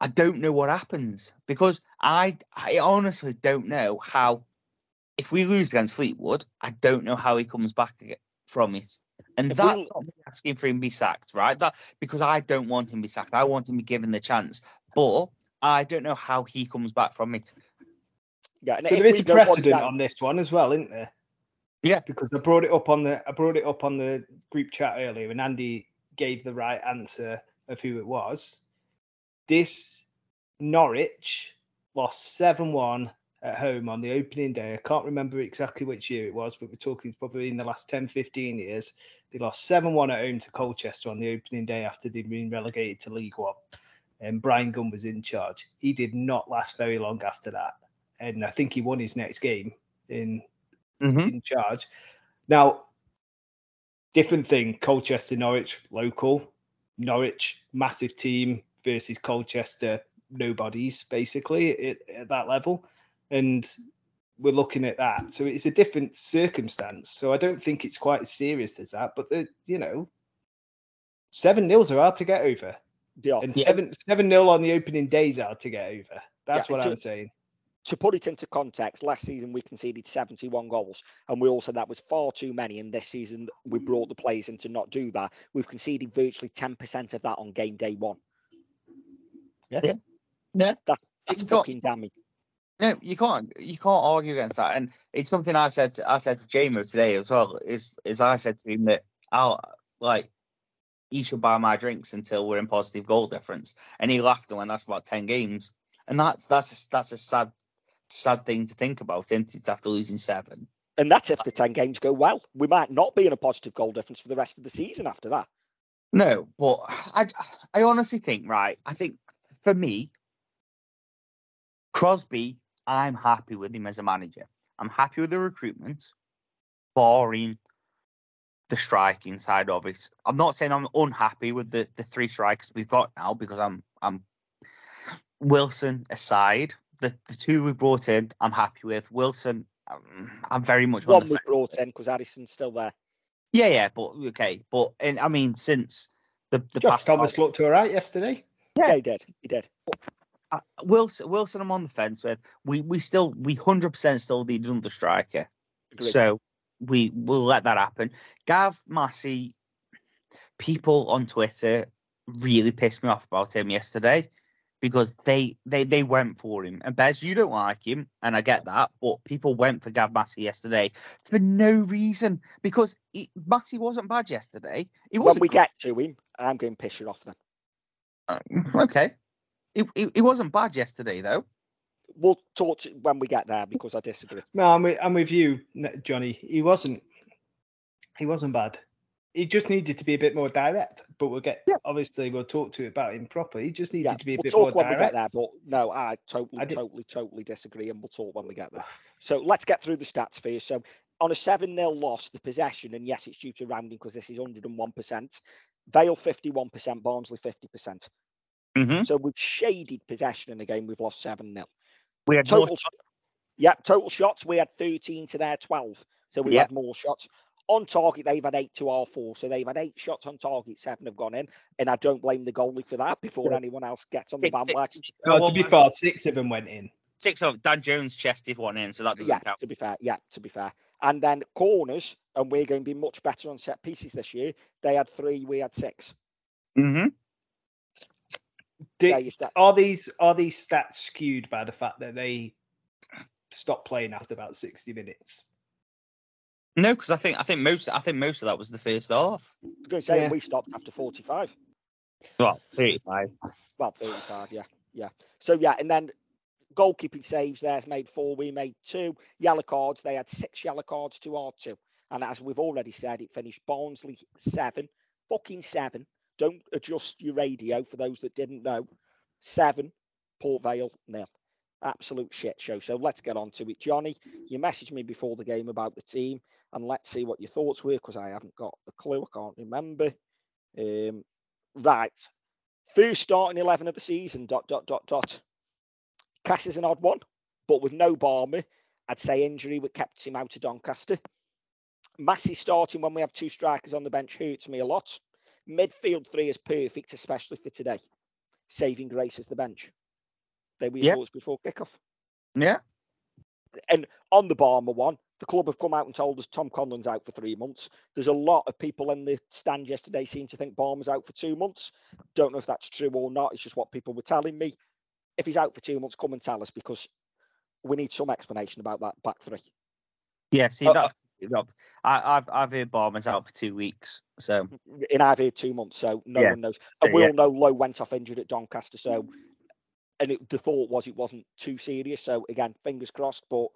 I don't know what happens because I, I honestly don't know how. If we lose against Fleetwood, I don't know how he comes back from it. And If that's l- not me asking for him to be sacked, right? That because I don't want him to be sacked. I want him to be given the chance. But I don't know how he comes back from it. Yeah. And So there is a precedent down- on this one as well, isn't there? Yeah. Because I brought it up on the I brought it up on the group chat earlier, and Andy gave the right answer of who it was. This Norwich lost seven one at home on the opening day. I can't remember exactly which year it was, but we're talking probably in the last 10, 15 years. They lost 7 1 at home to Colchester on the opening day after they'd been relegated to League One. And Bryan Gunn was in charge. He did not last very long after that. And I think he won his next game in mm-hmm. in charge. Now, different thing. Colchester, Norwich, local. Norwich, massive team versus Colchester, nobodies basically at, at that level, and we're looking at that. So it's a different circumstance. So I don't think it's quite as serious as that. But the you know, seven nils are hard to get over, They are. and Yeah. seven seven nil on the opening days are hard to get over. That's Yeah, what so- I'm saying. to put it into context, last season we conceded 71 goals, and we also that was far too many. And this season we brought the players in to not do that. We've conceded virtually 10% of that on game day one. Yeah, That's You got- fucking damning. No, you can't you can't argue against that. And it's something I said to, I said to Jamo today as well. Is is I said to him that I'll like he should buy my drinks until we're in positive goal difference. And he laughed and went, "That's about ten games." And that's that's a, that's a sad sad thing to think about, isn't it? After losing seven. And that's if the 10 games go well. We might not be in a positive goal difference for the rest of the season after that. No, but I, I honestly think, right, I think for me, Crosby, I'm happy with him as a manager. I'm happy with the recruitment, barring the striking side of it. I'm not saying I'm unhappy with the, the three strikers we've got now because I'm I'm Wilson aside, the, the two we brought in, I'm happy with. Wilson, um, I'm very much on One the we fence. brought in because Addison's still there. Yeah, yeah, but okay, but and I mean since the the Josh past Thomas looked all right yesterday. Yeah, he did. He did. Uh, Wilson, Wilson, I'm on the fence with. We we still we hundred percent still need another striker, Agreed. so we will let that happen. Gav Massey, people on Twitter really pissed me off about him yesterday because they they they went for him. And Bez, you don't like him, and I get that, but people went for Gav Massey yesterday for no reason because he, Massey wasn't bad yesterday. He when wasn't we gr- get to him, I'm going to piss you off then. uh, okay. He, he, he wasn't bad yesterday though. We'll talk to, when we get there because I disagree. No, I'm with, I'm with you, Johnny. He wasn't. He wasn't bad. He just needed to be a bit more direct. But we'll get. Yeah. Obviously, we'll talk to it about him properly. He just needed Yeah, to be a we'll bit talk more when we direct. get there. But no, I totally, I totally, totally disagree, and we'll talk when we get there. So let's get through the stats for you. So on a 7 0 loss, the possession, and yes, it's due to rounding because this is 101%. Vale 51%, Barnsley 50%. Mm-hmm. So we've shaded possession in the game. We've lost 7 0. We had more Total, yeah, total shots. We had 13 to their 12. So we Yeah. had more shots. On target, they've had eight to our four. So they've had eight shots on target, seven have gone in. And I don't blame the goalie for that before Yeah. anyone else gets on the Six- bandwagon. six- No, to be fair, six of them went in. six of Dan Jones chested one in, so that doesn't Yeah, count. to be fair. Yeah, to be fair. And then corners, and we're going to be much better on set pieces this year. They had three, we had six. Mm-hmm. Did- There you are these are these stats skewed by the fact that they stopped playing after about sixty minutes? No, because I think I think most I think most of that was the first half. I was going to say Yeah. we stopped after 45. Well, thirty-five. Well, 35, yeah, yeah. So yeah, and then goalkeeping saves There's made four, we made two. Yellow cards, they had six yellow cards to our two. And as we've already said, it finished Barnsley seven, fucking seven. Don't adjust your radio for those that didn't know. Seven, Port Vale nil. Absolute shit show. So let's get on to it. Johnny, you messaged me before the game about the team, and let's see what your thoughts were because I haven't got a clue. I can't remember. Um, right. First starting 11 of the season, dot, dot, dot, dot. Cass is an odd one, but with no Barmer, I'd say injury would kept him out of Doncaster. Massey starting when we have two strikers on the bench hurts me a lot. Midfield three is perfect, especially for today. Saving grace is the bench. They were Yeah. before kickoff. Yeah. And on the Barmer one, the club have come out and told us Tom Conlon's out for three months. There's a lot of people in the stand yesterday seem to think Barmer's out for two months. Don't know if that's true or not. It's just what people were telling me. If he's out for two months, come and tell us because we need some explanation about that back three. Yeah. See, Uh, that's I, I've I've heard Barman's out for two weeks, so In I've here two months, so no Yeah, one knows. And we yeah. all know Lowe went off injured at Doncaster, so and it, the thought was it wasn't too serious. So again, fingers crossed. But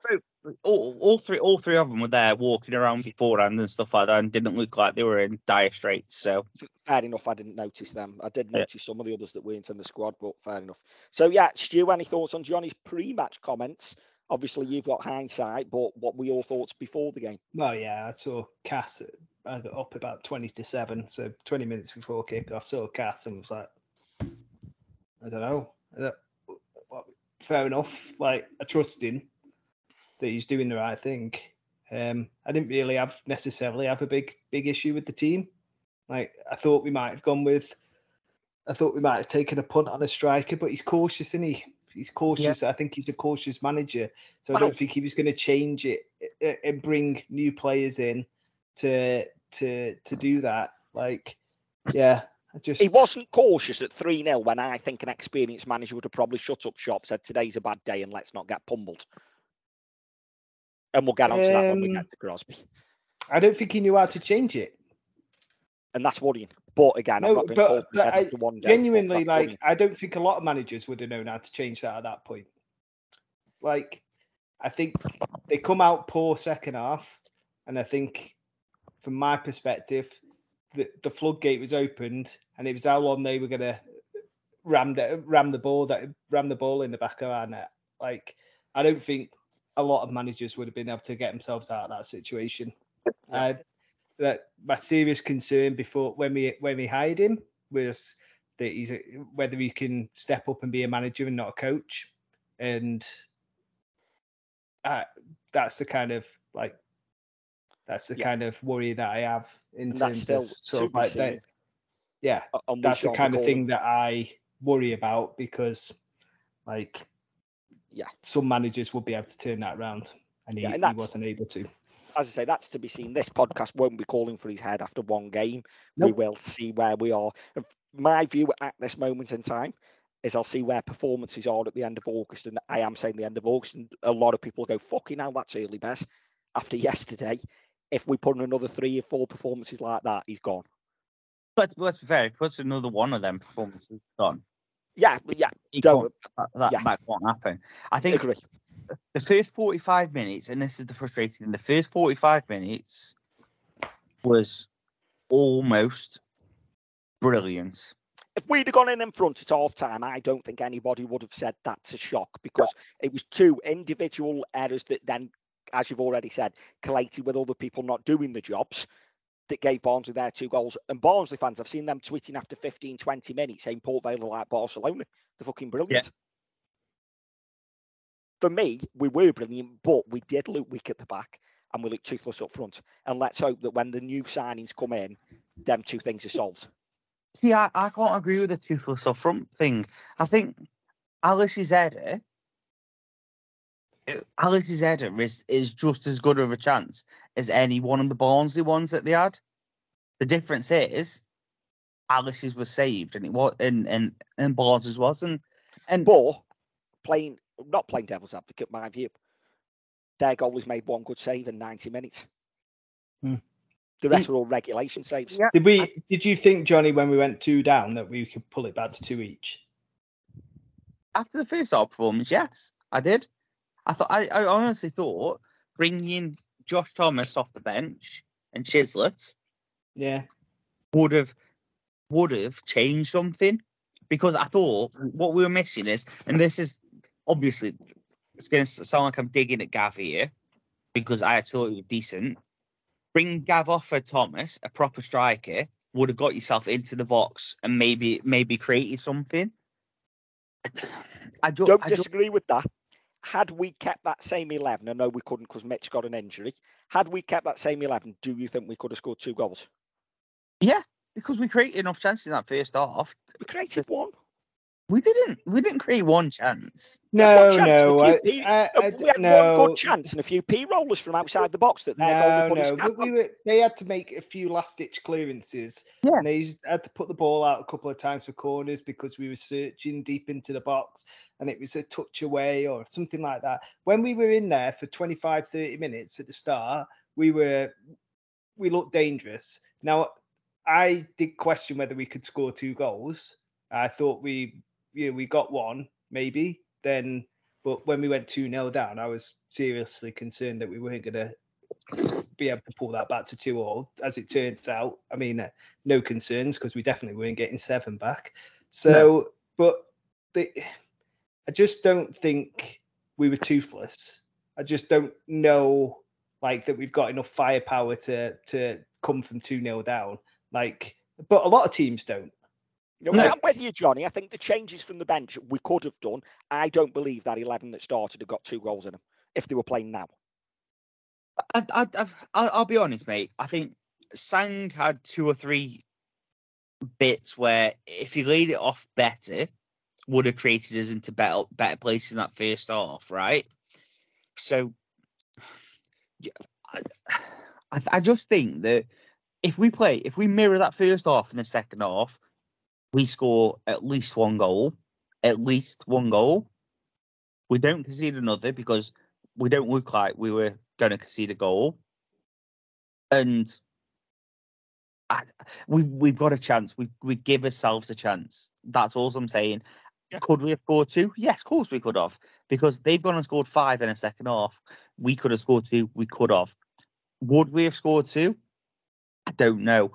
all, all three all three of them were there walking around beforehand and stuff like that, and didn't look like they were in dire straits. So fair enough, I didn't notice them. I did Yeah. notice some of the others that weren't in the squad, but fair enough. So yeah, Stu, any thoughts on Johnny's pre-match comments? Obviously, you've got hindsight, but what were your thoughts before the game? Well, yeah, I saw Cass. Up about twenty to seven, so twenty minutes before kickoff. Saw Cass and was like, I don't know. Fair enough. Like I trust him that he's doing the right thing. Um, I didn't really have necessarily have a big big issue with the team. Like I thought we might have gone with. I thought we might have taken a punt on a striker, but he's cautious, isn't he? He's cautious. I think he's a cautious manager. So I don't think he was going to change it uh, and bring new players in to to to do that. Like, yeah, I just He wasn't cautious at 3 0 when I think an experienced manager would have probably shut up shop, said today's a bad day and let's not get pummeled. And we'll get onto that when we Um, get to Crosby. I don't think he knew how to change it. And that's worrying. But again, I'm not going but- but I one day. Genuinely, like worrying. I don't think a lot of managers would have known how to change that at that point. Like, I think they come out poor second half, and I think, from my perspective, the, the floodgate was opened, and it was how long they were gonna ram the ram the ball that ram the ball in the back of our net. Like I don't think a lot of managers would have been able to get themselves out of that situation. Uh, that my serious concern before when we when we hired him was that he's a, whether he can step up and be a manager and not a coach, and uh, that's the kind of like that's the Yeah. kind of worry that I have in And terms of sort of like that. Yeah, and that's the kind of thing that I worry about because, like, Yeah. some managers will be able to turn that around, and he, Yeah, and he wasn't able to. As I say, that's to be seen. This podcast won't be calling for his head after one game. We will see where we are. My view at this moment in time is I'll see where performances are at the end of August. And I am saying the end of August. And a lot of people go, fucking hell, that's early, best. After yesterday, if we put in another three or four performances like that, he's gone. Let's, let's be fair. If puts another one of them performances on, Yeah, yeah, he don't that, that, yeah. that won't happen. I think agree. The first 45 minutes, and this is the frustrating thing, the first 45 minutes was almost brilliant. If we'd have gone in in front at half time, I don't think anybody would have said that's a shock because it was two individual errors that then, as you've already said, collated with other people not doing the jobs that gave Barnsley their two goals. And Barnsley fans, I've seen them tweeting after 15, 20 minutes saying Port Vale are like Barcelona. They're fucking brilliant. For me, we were brilliant, but we did look weak at the back and we looked toothless up front. And let's hope that when the new signings come in, them two things are solved. See, I, I can't agree with the toothless up front thing. I think Ellis's header, uh, Ellis's header is, is just as good of a chance as any one of the Barnsley ones that they had. The difference is Ellis's was saved and it was and and, and Barnsley's wasn't. And But playing, not playing devil's advocate, my view, their goal goalie's made one good save in 90 minutes. Hmm. The rest were all regulation saves. Yeah. Did we? Did you think, Johnny, when we went two down, that we could pull it back to two each? after the first half performance, yes, I did. I thought I, I honestly thought bringing Josh Thomas off the bench and Chislett Yeah, would have would have changed something because I thought what we were missing is, and this is obviously it's going to sound like I'm digging at Gav here because I thought he was decent. Bring Gav off for Thomas, a proper striker, would have got yourself into the box and maybe maybe created something. I don't, Don't I don't disagree with that. Had we kept that same 11, I know we couldn't because Mitch got an injury. Had we kept that same 11, do you think we could have scored two goals? Yeah, because we created enough chances in that first half. We created one. We didn't. We didn't create one chance. no, chance no, few I, P- I, no, we had no, one good chance and a few P rollers from outside the box that their No, put no, but we were, they had to make a few last ditch clearances. Yeah. And they used, had to put the ball out a couple of times for corners because we were searching deep into the box and it was a touch away or something like that. When we were in there for 25, 30 minutes at the start, we were, we looked dangerous. Now, I did question whether we could score two goals. I thought we, you know, we got one maybe. Then, but when we went 2 0 down, I was seriously concerned that we weren't going to be able to pull that back to two all. As it turns out, I mean, uh, no concerns because we definitely weren't getting seven back. So, but the, I just don't think we were toothless. I just don't know like that we've got enough firepower to to come from two 0 down. Like, but a lot of teams don't. No, No. I'm with you, Johnny. I think the changes from the bench we could have done. I don't believe that 11 that started have got two goals in them if they were playing now. I, I, I've, I'll, I'll be honest, mate. I think Sang had two or three bits where if he laid it off better, would have created us into better better places in that first half, right? So, I, I, I just think that if we play, if we mirror that first half in the second half, we score at least one goal, at least one goal. We don't concede another because we don't look like we were going to concede a goal, and I, we've we've got a chance. We we give ourselves a chance. That's all I'm saying. Yeah. Could we have scored two? Yes, of course we could have, because they've gone and scored five in a second half. We could have scored two. We could have. Would we have scored two? I don't know.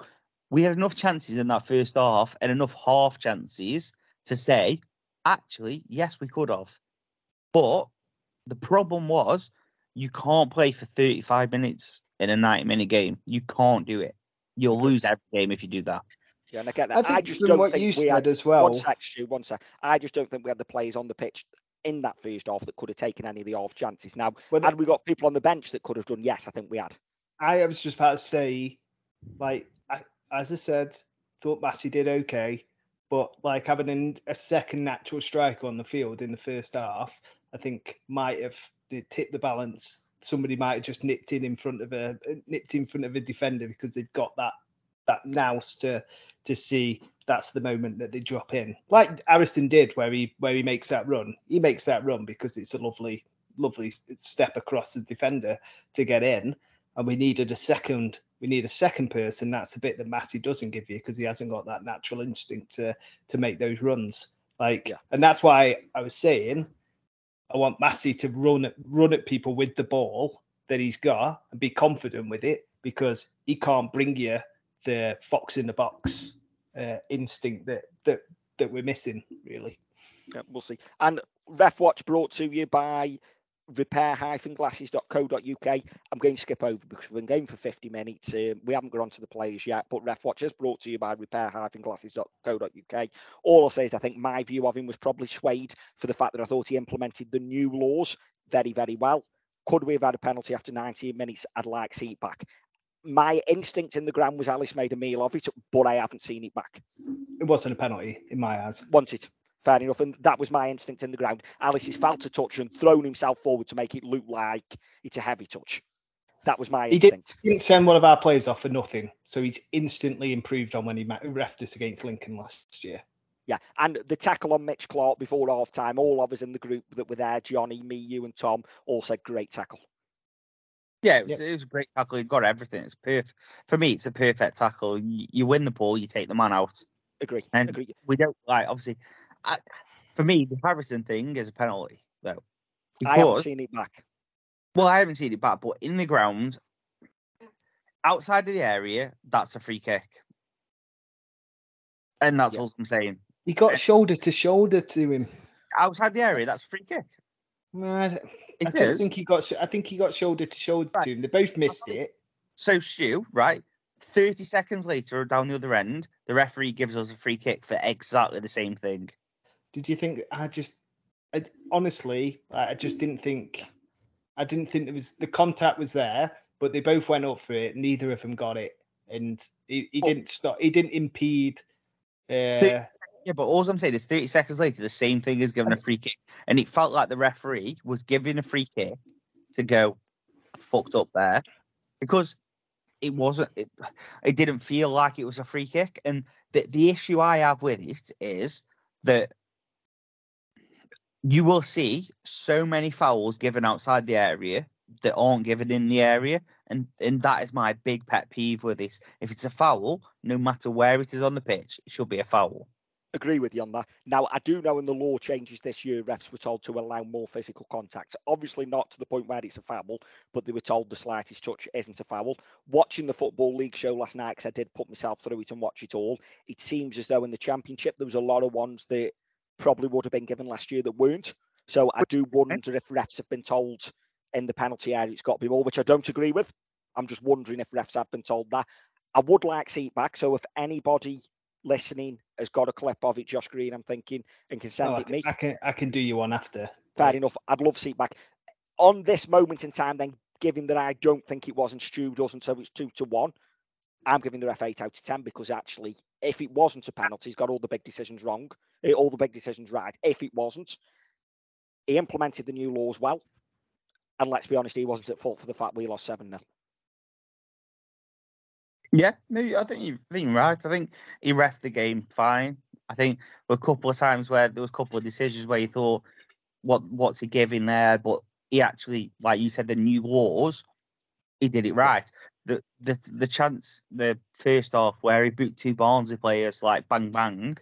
We had enough chances in that first half and enough half chances to say, actually, yes, we could have. But the problem was you can't play for 35 minutes in a 90 minute game. You can't do it. You'll lose every game if you do that. Yeah, and I get that. I, think just don't think you we had as well. One sec, Stu, one sec. I just don't think we had the players on the pitch in that first half that could have taken any of the half chances. Now, Well, had we got people on the bench that could have done? Yes, I think we had. I was just about to say, like, I, as I said, thought Massey did okay, but like having an, a second natural striker on the field in the first half, I think might have tipped the balance. Somebody might have just nipped in in front of a nipped in front of a defender because they've got that that nous to to see that's the moment that they drop in, like Ariston did, where he where he makes that run. He makes that run because it's a lovely lovely step across the defender to get in and we needed a second we need a second person that's the bit that Massey doesn't give you because he hasn't got that natural instinct to to make those runs like Yeah. and that's why I was saying I want Massey to run at run at people with the ball that he's got and be confident with it because he can't bring you the fox in the box uh, instinct that that that we're missing really Yeah, we'll see. And Ref Watch brought to you by repair-glasses.co.uk. I'm going to skip over because we've been going for 50 minutes. Um, we haven't got on to the players yet, but Ref Watch is brought to you by repair-glasses.co.uk. All I'll say is I think my view of him was probably swayed for the fact that I thought he implemented the new laws very, very well. Could we have had a penalty after 19 minutes? I'd like to see it back. My instinct in the ground was Ellis made a meal of it, but I haven't seen it back. it wasn't a penalty in my eyes Want it. Fair enough. And that was my instinct in the ground. Ellis has felt a touch and thrown himself forward to make it look like it's a heavy touch. That was my instinct. He did- instinct. didn't send one of our players off for nothing. So he's instantly improved on when he ma- refed us against Lincoln last year. Yeah. And the tackle on Mitch Clark before half time, all of us in the group that were there, Johnny, me, you, and Tom, all said great tackle. Yeah, it was, it was a great tackle. He got everything. It's perfect. For me, it's a perfect tackle. You, you win the ball, you take the man out. Agree. And Agree. we don't like obviously. I, for me, the Harrison thing is a penalty though, I haven't seen it back. well, I haven't seen it back, but in the ground, outside of the area, that's a free kick, and that's Yeah. all I'm saying. He got eh, shoulder to shoulder to him. Outside the area, that's a free kick. I, I just is. think he got. I think he got shoulder to shoulder Right. to him. They both missed it. So Stu, right? Thirty seconds later, down the other end, the referee gives us a free kick for exactly the same thing. Did you think? I just, I, honestly, I just didn't think. I didn't think it was the contact was there, but they both went up for it. Neither of them got it, and he, he didn't stop. He didn't impede. Uh, Yeah, but all I'm saying is 30 seconds later, the same thing is given a free kick. And it felt like the referee was giving a free kick to go fucked up there because it wasn't, it, it didn't feel like it was a free kick. And the, the issue I have with it is that you will see so many fouls given outside the area that aren't given in the area. And, and that is my big pet peeve with this. If it's a foul, no matter where it is on the pitch, it should be a foul. agree with you on that. Now, I do know in the law changes this year, refs were told to allow more physical contact. Obviously, not to the point where it's a foul, but they were told the slightest touch isn't a foul. Watching the Football League show last night, because I did put myself through it and watch it all, it seems as though in the Championship there was a lot of ones that probably would have been given last year that weren't. So I do wonder if refs have been told in the penalty area it's got to be more, which I don't agree with. I'm just wondering if refs have been told that. I would like to see it back. So if anybody listening has got a clip of it, Josh Green, I'm thinking, and can send oh, it can, me, I can I can do you one after. fair enough. I'd love to see it back. On this moment in time, then, given that I don't think it was and Stu doesn't, so it's two to one, I'm giving the ref eight out of ten because actually, if it wasn't a penalty, he's got all the big decisions wrong, all the big decisions right. If it wasn't, he implemented the new laws well. And let's be honest, he wasn't at fault for the fact we lost 7 0. Yeah, no, I think you've been right. I think he ref the game fine. I think a couple of times where there was a couple of decisions where you thought, "What, what's he giving there?" But he actually, like you said, the new laws, he did it right. The the the chance, the first half where he booked two Barnsley players like bang bang.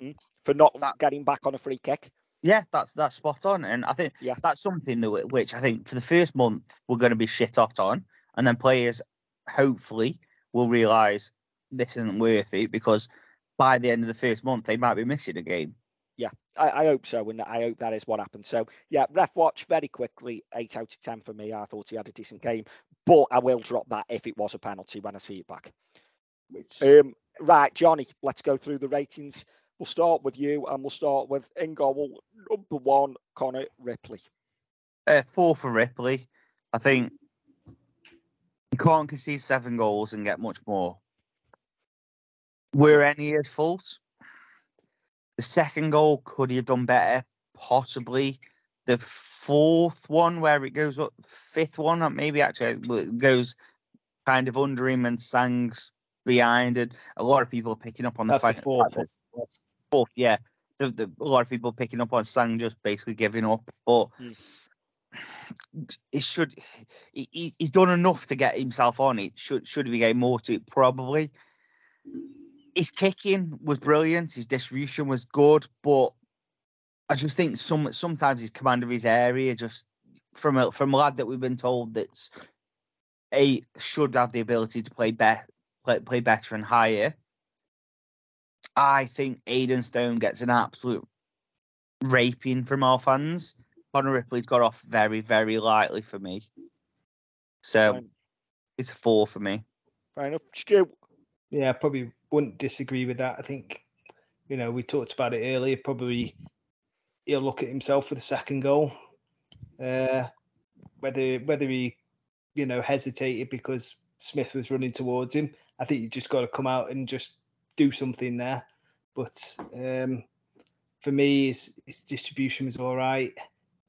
Hmm. For not That- getting back on a free kick. Yeah, that's that's spot on, and I think Yeah. that's something that, which I think for the first month we're going to be shit hot on, and then players hopefully will realise this isn't worth it because by the end of the first month they might be missing a game. Yeah, I, I hope so, and I hope that is what happened. So yeah, ref watch very quickly, eight out of ten for me. I thought he had a decent game, but I will drop that if it was a penalty when I see it back. Which Um, right, Johnny, let's go through the ratings. We'll start with you, and we'll start with in goal number one, Connor Ripley. Uh, four for Ripley. I think you can't concede seven goals and get much more. Were any his fault? The second goal could he have done better? Possibly. The fourth one, where it goes up, fifth one, uh, maybe actually it goes kind of under him and Sang's behind it. A lot of people are picking up on the That's the fourth fact fourth, yeah. The, the, a lot of people picking up on Sang just basically giving up, but hmm. it should. He, he- he's done enough to get himself on it. Should should we get more to it? Probably. His kicking was brilliant. His distribution was good, but I just think some sometimes his command of his area just from a from a lad that we've been told that's a should have the ability to play better play, play better and higher. I think Aidan Stone gets an absolute raping from our fans. Connor Ripley's got off very, very lightly for me. So Fine. it's a four for me. Fair enough. Stu, Yeah, I probably wouldn't disagree with that. I think, you know, we talked about it earlier. Probably he'll look at himself for the second goal. Uh, whether whether he, you know, hesitated because Smith was running towards him. I think you just got to come out and just do something there. But um, for me, his, his distribution was all right.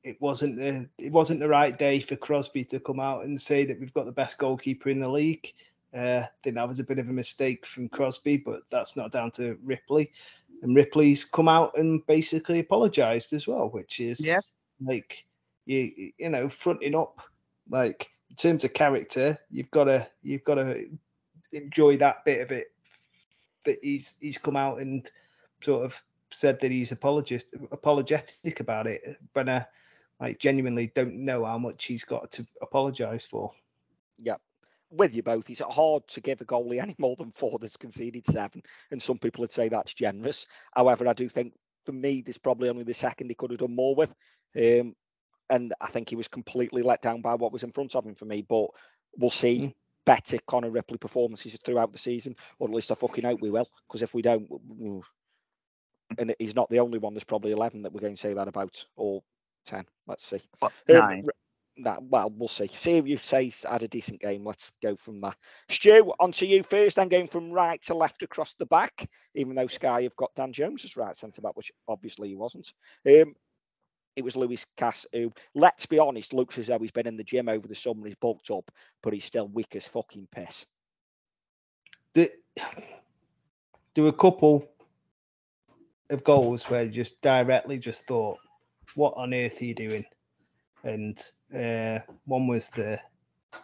It wasn't the it wasn't the right day for Crosby to come out and say that we've got the best goalkeeper in the league. Uh, I think that was a bit of a mistake from Crosby, but that's not down to Ripley. And Ripley's come out and basically apologized as well, which is Yeah. like you you know fronting up. Like in terms of character, you've got to you've got to enjoy that bit of it. That he's he's come out and sort of said that he's apologist apologetic about it, but I like genuinely don't know how much he's got to apologize for. yeah, with you both. It's hard to give a goalie any more than four that's conceded seven, and some people would say that's generous. However, I do think for me, there's probably only the second he could have done more with. Um, and I think he was completely let down by what was in front of him for me. But we'll see Mm. Better Connor Ripley performances throughout the season, or at least I fucking hope we will. Because if we don't, and he's not the only one. There's probably eleven that we're going to say that about, or ten. Let's see. But Um, nine. r- Nah, well, we'll see. See if you say he's had a decent game. Let's go from there. Stu, on to you first. I'm going from right to left across the back, even though Sky have got Dan Jones as right centre back, which obviously he wasn't. Um, it was Lewis Cass who, let's be honest, looks as though he's been in the gym over the summer. He's bulked up, but he's still weak as fucking piss. the, there were a couple of goals where you just directly just thought, "What on earth are you doing?" And uh, one was the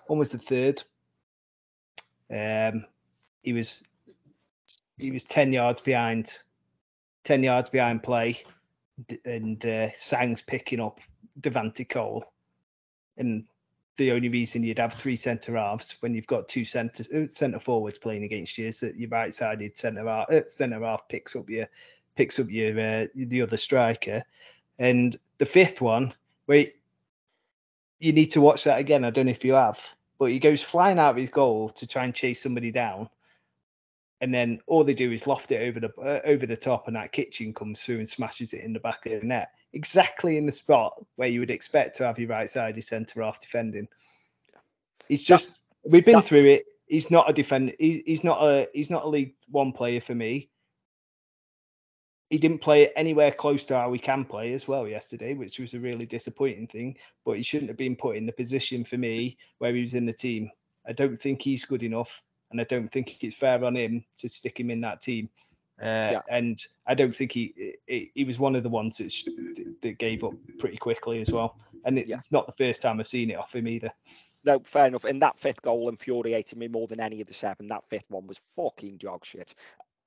one was the third. Um, he was he was ten yards behind, ten yards behind play, and uh, Sang's picking up Devante Cole, and the only reason you'd have three centre halves when you've got two centre uh, centre forwards playing against you is that your right sided centre half uh, centre half picks up your picks up your uh, the other striker, and the fifth one wait you need to watch that again. I don't know if you have, but he goes flying out of his goal to try and chase somebody down. And then all they do is loft it over the uh, over the top, and that Kitching comes through and smashes it in the back of the net, exactly in the spot where you would expect to have your right sided centre half defending. He's just we've been that- through it. He's not a defender. He, he's not a he's not a League One player for me. He didn't play anywhere close to how he can play as well yesterday, which was a really disappointing thing. But he shouldn't have been put in the position for me where he was in the team. I don't think he's good enough, and I don't think it's fair on him to stick him in that team. Uh, And I don't think he, he he was one of the ones that sh- that gave up pretty quickly as well. And it, Yeah. it's not the first time I've seen it off him either. No, fair enough. And that fifth goal infuriated me more than any of the seven. That fifth one was fucking dog shit.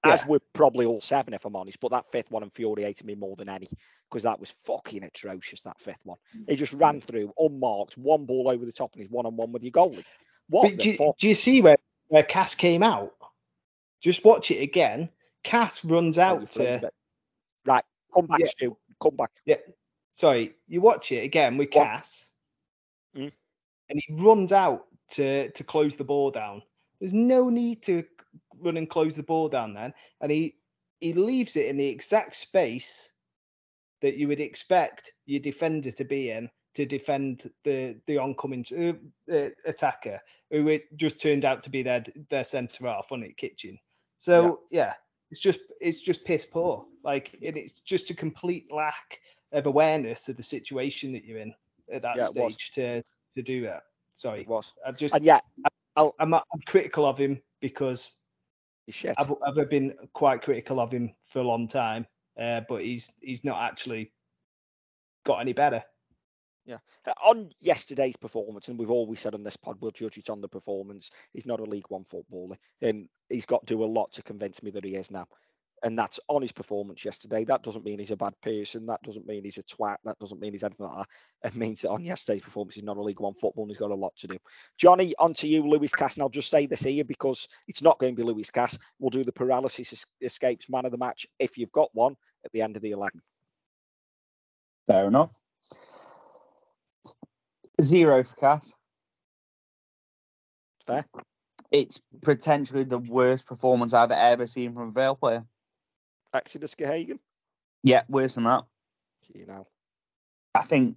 As Yeah. were probably all seven, if I'm honest. But that fifth one infuriated me more than any because that was fucking atrocious. That fifth one. He just ran through unmarked, one ball over the top, and he's one on one with your goalie. What do, you- do you see where, where Cass came out? Just watch it again. Cass runs out to Right, come back, Yeah. Stu. Come back. yeah. Sorry, you watch it again with What? Cass, Mm. and he runs out to to close the ball down. There's no need to run and close the ball down then, and he he leaves it in the exact space that you would expect your defender to be in to defend the the oncoming uh, uh, attacker, who it just turned out to be their their centre half on it Kitching. So yeah. it's just it's just piss poor. Like and it's just a complete lack of awareness of the situation that you're in at that Yeah, stage to to do that. Sorry, It was. I've just And yeah, I'm I'm critical of him because shit. I've I've been quite critical of him for a long time, uh, but he's he's not actually got any better. Uh, On yesterday's performance, and we've always said on this pod, we'll judge it on the performance. He's not a League One footballer, and he's got to do a lot to convince me that he is now. And that's on his performance yesterday. That doesn't mean he's a bad person. That doesn't mean he's a twat. That doesn't mean he's anything like that. It means that on yesterday's performance, he's not a League One footballer and he's got a lot to do. Johnny, on to you, Lewis Cass. And I'll just say this here because it's not going to be Lewis Cass. We'll do the paralysis escapes man of the match if you've got one at the end of the 11. Fair enough. Zero for Cass. Fair. It's potentially the worst performance I've ever seen from a Vale player. Exodus Geohaghon. Yeah, worse than that. You know. I think,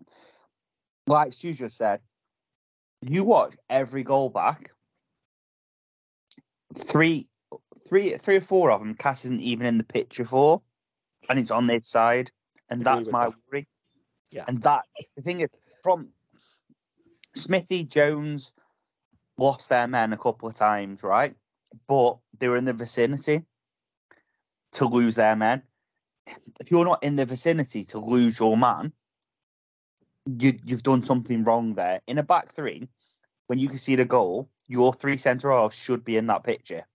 like Stu just said, you watch every goal back. Three, three, three or four of them, Cass isn't even in the picture for, and it's on this side, and Agree that's my that. worry. Yeah. and that the thing is, from Smithy Jones lost their men a couple of times, right? But they were in the vicinity to lose their men. If you're not in the vicinity to lose your man, you, you've done something wrong there. In a back three, when you can see the goal, your three centre halves should be in that picture.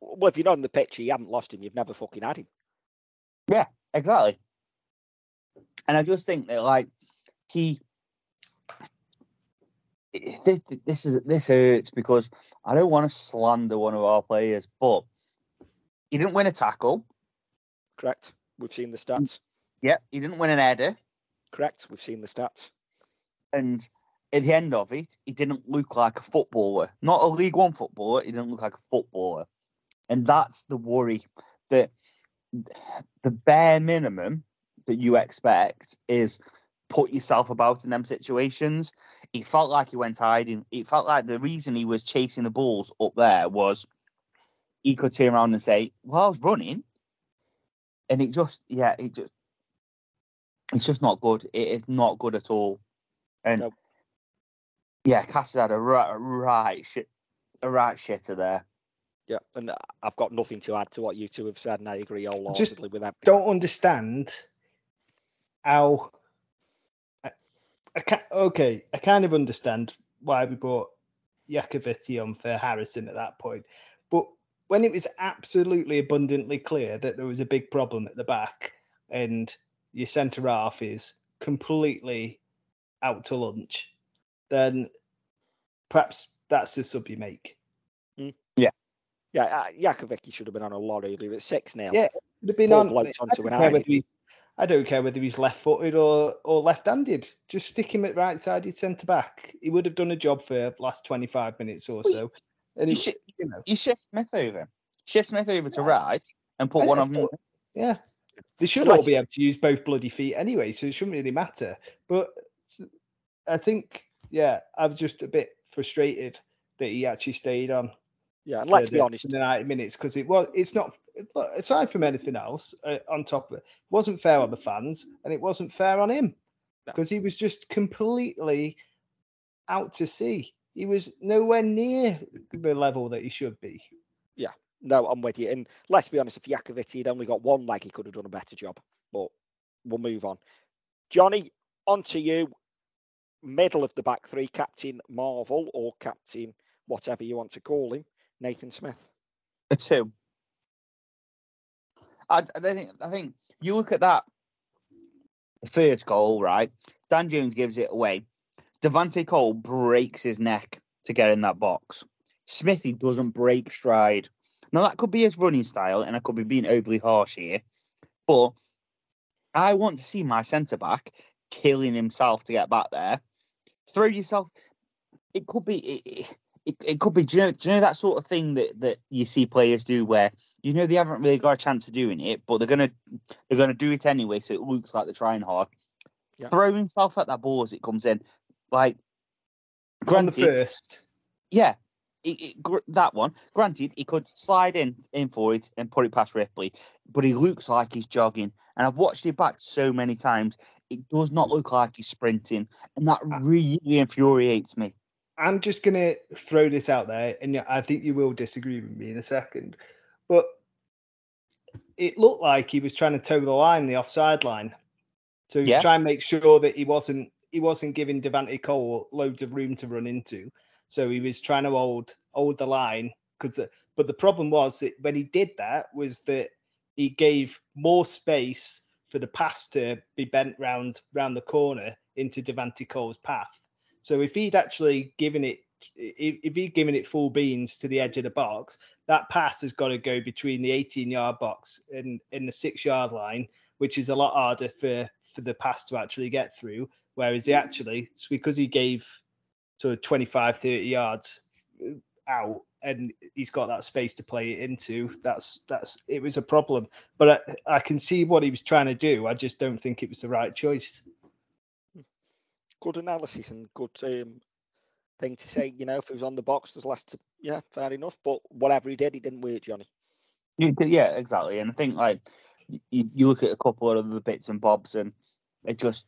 Well, if you're not in the picture, you haven't lost him. You've never fucking had him. Yeah, exactly. And I just think that like he this, this is this hurts because I don't want to slander one of our players, but he didn't win a tackle. Correct. We've seen the mm, stats. Yeah, he didn't win an header, Correct. We've seen the stats. and at the end of it, he didn't look like a footballer. Not a League One footballer. He didn't look like a footballer, and that's the worry that the bare minimum that you expect is put yourself about in them situations. He felt like he went hiding. It felt like the reason he was chasing the balls up there was he could turn around and say, "Well, I was running," and it just, yeah, it just, it's just not good. It is not good at all. And No. yeah, Cass had a right, right shit, a right shitter there. Yeah. And uh, I've got nothing to add to what you two have said, and I agree wholeheartedly with that. Don't understand how. I, I can okay, I kind of understand why we brought Yakoviti on for Harrison at that point, but when it was absolutely abundantly clear that there was a big problem at the back and your centre half is completely out to lunch, then perhaps that's the sub you make. Yeah, uh, Yakovicki should have been on a lot earlier. It's 6 now. Yeah, Would have been Poor on. bloke's I onto an care eye. whether he- I don't care whether he's left-footed or or left-handed. Just stick him at right-sided centre back. He would have done a job for the last twenty-five minutes or so. And You, he, shi you know, you shift Smith over, shift Smith over to Yeah. right, and put And one on. of still- yeah, they should all be able to use both bloody feet anyway, so it shouldn't really matter. But I think, yeah, I was just a bit frustrated that he actually stayed on. Yeah, and for let's be honest. for the ninety minutes because it was. It's not. Look, Aside from anything else, uh, on top of it, it wasn't fair on the fans, and it wasn't fair on him No. because he was just completely out to sea. He was nowhere near the level that he should be. Yeah, no, I'm with you. And let's be honest, if Yakovicki had only got one leg, he could have done a better job. But we'll move on. Johnny, on to you. Middle of the back three, Captain Marvel or Captain whatever you want to call him, Nathan Smith. A two. I, I think. I think you look at that first goal, right? Dan Jones gives it away. Devante Cole breaks his neck to get in that box. Smithy doesn't break stride. Now that could be his running style, and I could be being overly harsh here, but I want to see my centre back killing himself to get back there. Throw yourself. It could be. It, it, it could be. Do you, know, do you know that sort of thing that, that you see players do, where you know they haven't really got a chance of doing it, but they're gonna they're gonna do it anyway, so it looks like they're trying hard. Yeah. Throw himself at that ball as it comes in, like. On the Granted, first. yeah, it, it, gr- that one. Granted, he could slide in in for it and put it past Ripley, but he looks like he's jogging. And I've watched it back so many times. It does not look like he's sprinting, and that really infuriates me. I'm just gonna throw this out there, and I think you will disagree with me in a second, but it looked like he was trying to toe the line, the offside line, to Yeah. try and make sure that he wasn't he wasn't giving Devante Cole loads of room to run into. So he was trying to hold hold the line because, uh, but the problem was that when he did that was that he gave more space for the pass to be bent round round the corner into Devante Cole's path. So if he'd actually given it, if, if he'd given it full beans to the edge of the box, that pass has got to go between the 18 yard box and in the six yard line, which is a lot harder for for the pass to actually get through. Whereas he actually, it's because he gave sort of 25, 30 yards uh, out and he's got that space to play it into. That's that's it was a problem. But I, I can see what he was trying to do. I just don't think it was the right choice. Good analysis and good um, thing to say. You know, if it was on the box, there's less to. Yeah, fair enough. But whatever he did, he didn't work, Johnny. Yeah, exactly. And I think like you, you look at a couple of other bits and bobs, and it just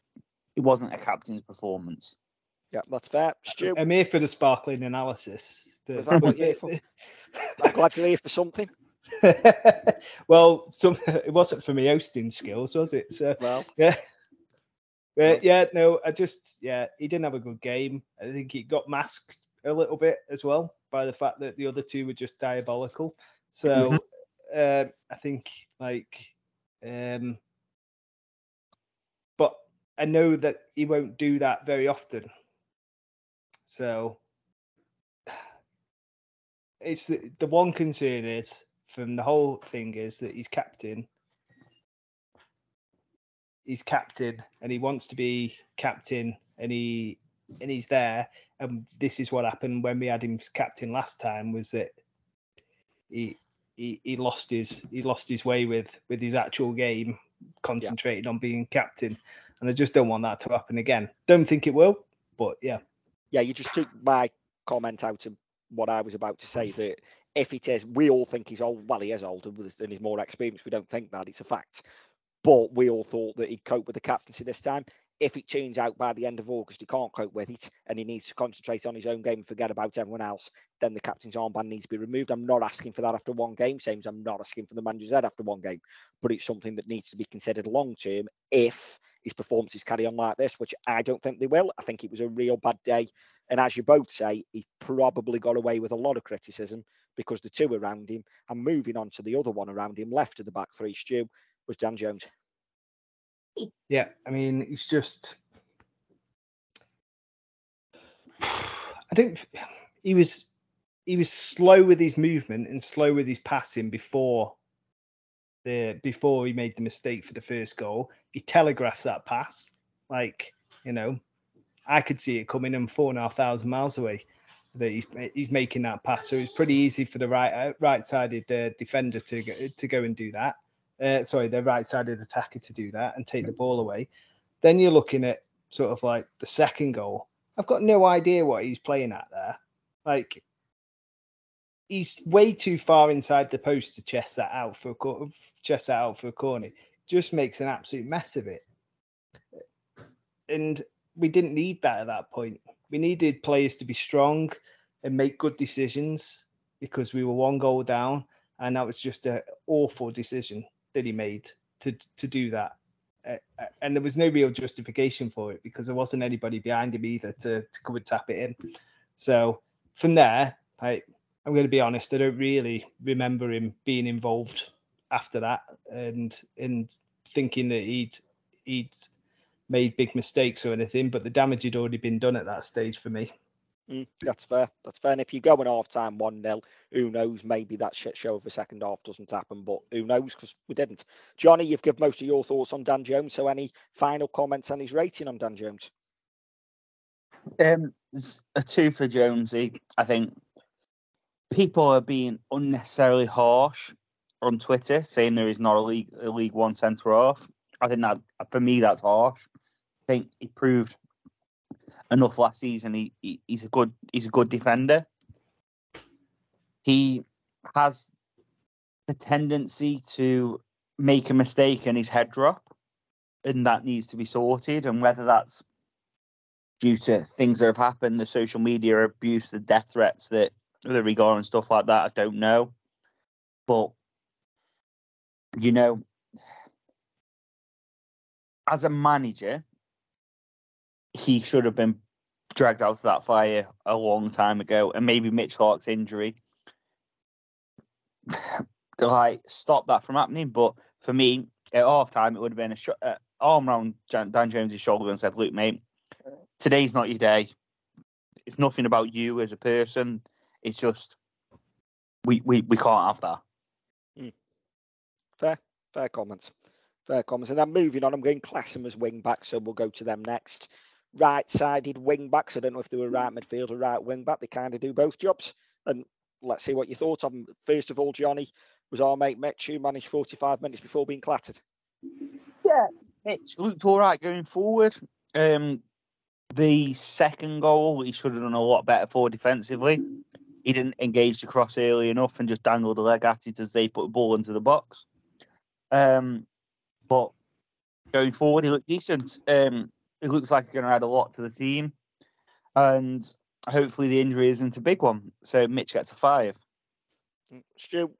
it wasn't a captain's performance. Yeah, that's fair. Stu, I'm here for the sparkling analysis. The- Was that what you're here for? I'm glad you're here for something. well, some it wasn't for me hosting skills, was it? So Well, yeah. But yeah, no, I just yeah, he didn't have a good game. I think he got masked a little bit as well by the fact that the other two were just diabolical. So um, I think like um but I know that he won't do that very often. So it's the, the one concern is from the whole thing is that he's captain. He's captain and he wants to be captain and he and he's there. And this is what happened when we had him as captain last time was that he he, he lost his he lost his way with with his actual game, concentrated on being captain. And I just don't want that to happen again. Don't think it will, but yeah. yeah, you just took my comment out of what I was about to say that if it is, we all think he's old. Well, he is older and he's more experienced. We don't think that it's a fact, but we all thought that he'd cope with the captaincy this time. If it turns out by the end of August he can't cope with it and he needs to concentrate on his own game and forget about everyone else, then the captain's armband needs to be removed. I'm not asking for that after one game, same as I'm not asking for the manager's head after one game, but it's something that needs to be considered long term if his performances carry on like this, which I don't think they will. I think it was a real bad day. And as you both say, he probably got away with a lot of criticism because the two around him and moving on to the other one around him, left of the back three, Stu, was Dan Jones. Yeah, I mean, it's just. I don't. He was, he was slow with his movement and slow with his passing before. The before he made the mistake for the first goal, he telegraphs that pass like you know, I could see it coming and four and a half thousand miles away. That he's he's making that pass, so it's pretty easy for the right right sided uh, defender to go, to go and do that uh, sorry, the right sided attacker to do that and take the ball away. Then you're looking at sort of like the second goal. I've got no idea what he's playing at there. Like, he's way too far inside the post to chest that out for a cor- chest that out for a corner. Just makes an absolute mess of it. And we didn't need that at that point. We needed players to be strong and make good decisions because we were one goal down, and that was just an awful decision that he made to to do that. Uh, uh, and there was no real justification for it because there wasn't anybody behind him either to, to come and tap it in. So from there, I, I'm going to be honest, I don't really remember him being involved after that and and thinking that he'd he'd made big mistakes or anything. But the damage had already been done at that stage for me. Mm, that's fair. That's fair. And if you go in half time 1 0, who knows? Maybe that shit show of the second half doesn't happen, but who knows? Because we didn't. Johnny, you've given most of your thoughts on Dan Jones. So, any final comments on his rating on Dan Jones? Um, a two for Jonesy. I think people are being unnecessarily harsh on Twitter, saying there is not a league a League One centre half. I think that for me that's harsh. I think he proved enough last season. He, he he's a good he's a good defender. He has the tendency to make a mistake and his head drop, and that needs to be sorted. And whether that's due to things that have happened, the social media abuse, the death threats that that he and stuff like that, I don't know. But you know, as a manager, he should have been dragged out of that fire a long time ago, and maybe Mitch Clark's injury like stop that from happening. But for me, at half time, it would have been a sh- uh, arm around Jan- Dan Jones's shoulder and said, "Look, mate, today's not your day. It's nothing about you as a person. It's just we we, we can't have that." Fair, fair comments. Fair comments. And then moving on, I'm going class them as wing back, so we'll go to them next. Right sided wing backs. I don't know if they were right midfield or right wing back. They kind of do both jobs. And let's see what you thought of them. First of all, Johnny, was our mate Mitch who managed 45 minutes before being clattered. Yeah, Mitch looked all right going forward. Um, the second goal, he should have done a lot better for defensively. He didn't engage the cross early enough and just dangled the leg at it as they put the ball into the box. Um, but going forward, he looked decent. Um, it looks like he's going to add a lot to the team, and hopefully the injury isn't a big one. So Mitch gets a five. Stu,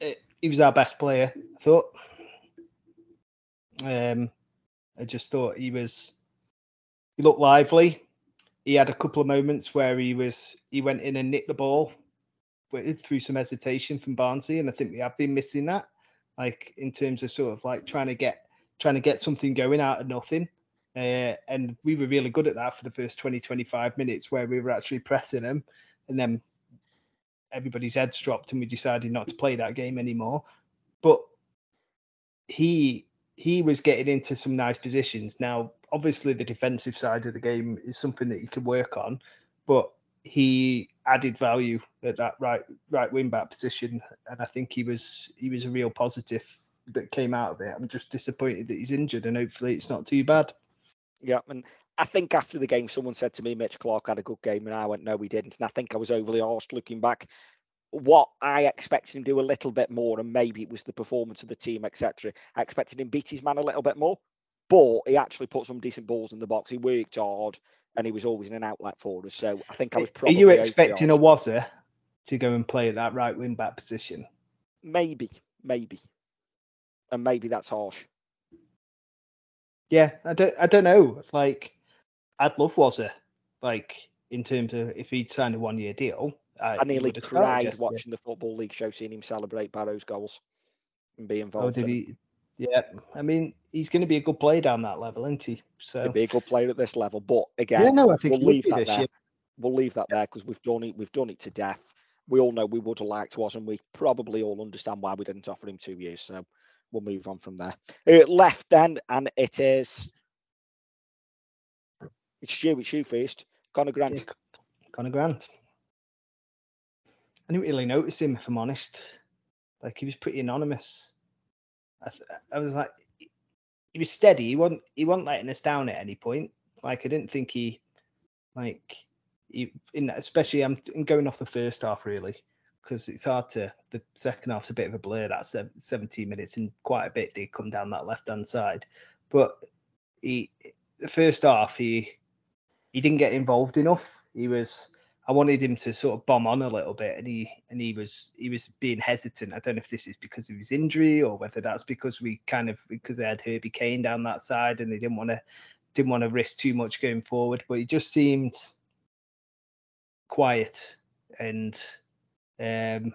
he was our best player, I thought. Um, I just thought he was. He looked lively. He had a couple of moments where he was. He went in and nicked the ball, with, through some hesitation from Barnsley, and I think we have been missing that. Like in terms of sort of like trying to get trying to get something going out of nothing. Uh, and we were really good at that for the first 20, 25 minutes where we were actually pressing them. And then everybody's heads dropped and we decided not to play that game anymore. But he he was getting into some nice positions. Now, obviously, the defensive side of the game is something that you can work on, but he added value at that right right wing back position, and I think he was he was a real positive that came out of it. I'm just disappointed that he's injured, and hopefully it's not too bad. Yeah, and I think after the game, someone said to me, Mitch Clark had a good game, and I went, no, he didn't. And I think I was overly harsh looking back. What I expected him to do a little bit more, and maybe it was the performance of the team, etc. I expected him to beat his man a little bit more, but he actually put some decent balls in the box. He worked hard, and he was always in an outlet for us. So I think I was probably. Are you expecting a. Wazza to go and play at that right wing back position? Maybe, maybe, and maybe that's harsh. Yeah, I don't I don't know. Like I'd love Wazza, like in terms of if he'd signed a one year deal. I, I nearly would have started cried watching the football league show, seeing him celebrate Barrow's goals and be Oh, involved. did in he? Yeah, I mean he's going to be a good player down that level, isn't he? So He'd be a good player at this level, but again, yeah, no, I think we'll leave that there. year. We'll leave that there because we've done it. We've done it to death. We all know we would have liked was, and we probably all understand why we didn't offer him two years. So we'll move on from there. Uh, left then, and it is it's Stu. It's you first. Conor Grant. Yeah, Conor Grant. I didn't really notice him, if I'm honest. Like he was pretty anonymous. I, th- I was like, he was steady. He wasn't. He wasn't letting us down at any point. Like I didn't think he, like, he, in especially I'm going off the first half really because it's hard to. The second half's a bit of a blur. That's 17 minutes and quite a bit did come down that left hand side, but he the first half he he didn't get involved enough. He was I wanted him to sort of bomb on a little bit and he and he was he was being hesitant. I don't know if this is because of his injury or whether that's because we kind of because they had Herbie Kane down that side and they didn't want to didn't want to risk too much going forward, but he just seemed quiet and um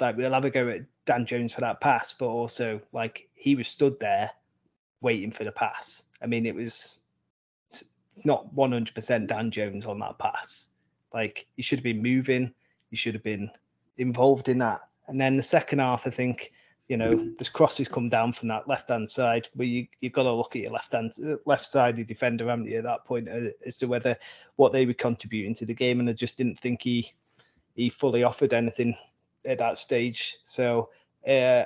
like we'll have a go at Dan Jones for that pass, but also like he was stood there waiting for the pass. I mean, it was it's not 100% Dan Jones on that pass. Like you should have been moving, you should have been involved in that. And then the second half, I think, you know, there's crosses come down from that left hand side, but you you've got to look at your left hand left sided defender, haven't you, at that point uh, as to whether what they were contributing to the game. And I just didn't think he he fully offered anything at that stage. So uh,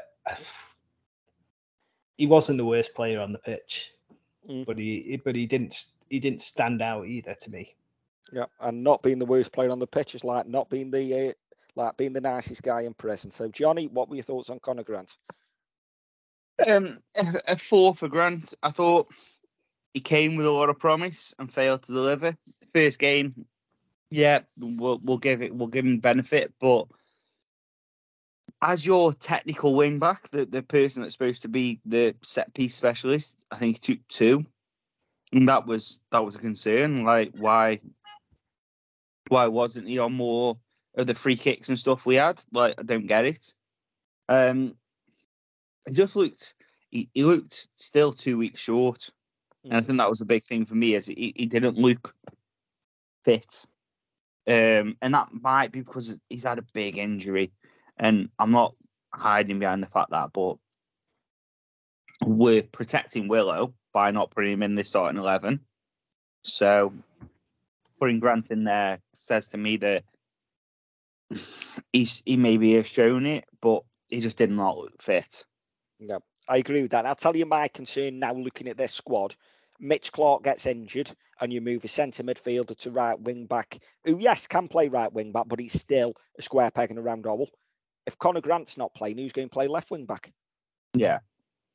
he wasn't the worst player on the pitch, Mm. but he but he didn't he didn't stand out either to me. Yeah, and not being the worst player on the pitch is like not being the uh, like being the nicest guy in present. So, Johnny, what were your thoughts on Conor Grant? Um, a, a four for Grant. I thought he came with a lot of promise and failed to deliver. First game, yeah, we'll we'll give it we'll give him benefit, but as your technical wing back, the, the person that's supposed to be the set piece specialist, I think he took two. And that was that was a concern. Like why why wasn't he on more of the free kicks and stuff we had? Like I don't get it. Um it just looked he, he looked still two weeks short. And I think that was a big thing for me is he, he didn't look fit. Um, and that might be because he's had a big injury. And I'm not hiding behind the fact that, but we're protecting Willow by not putting him in this starting 11. So putting Grant in there says to me that he's he maybe has shown it, but he just did not look fit. Yeah, I agree with that. I'll tell you my concern now looking at this squad. Mitch Clark gets injured and you move a centre midfielder to right wing back, who, yes, can play right wing back, but he's still a square peg in a round hole. If Conor Grant's not playing, who's going to play left wing back? Yeah.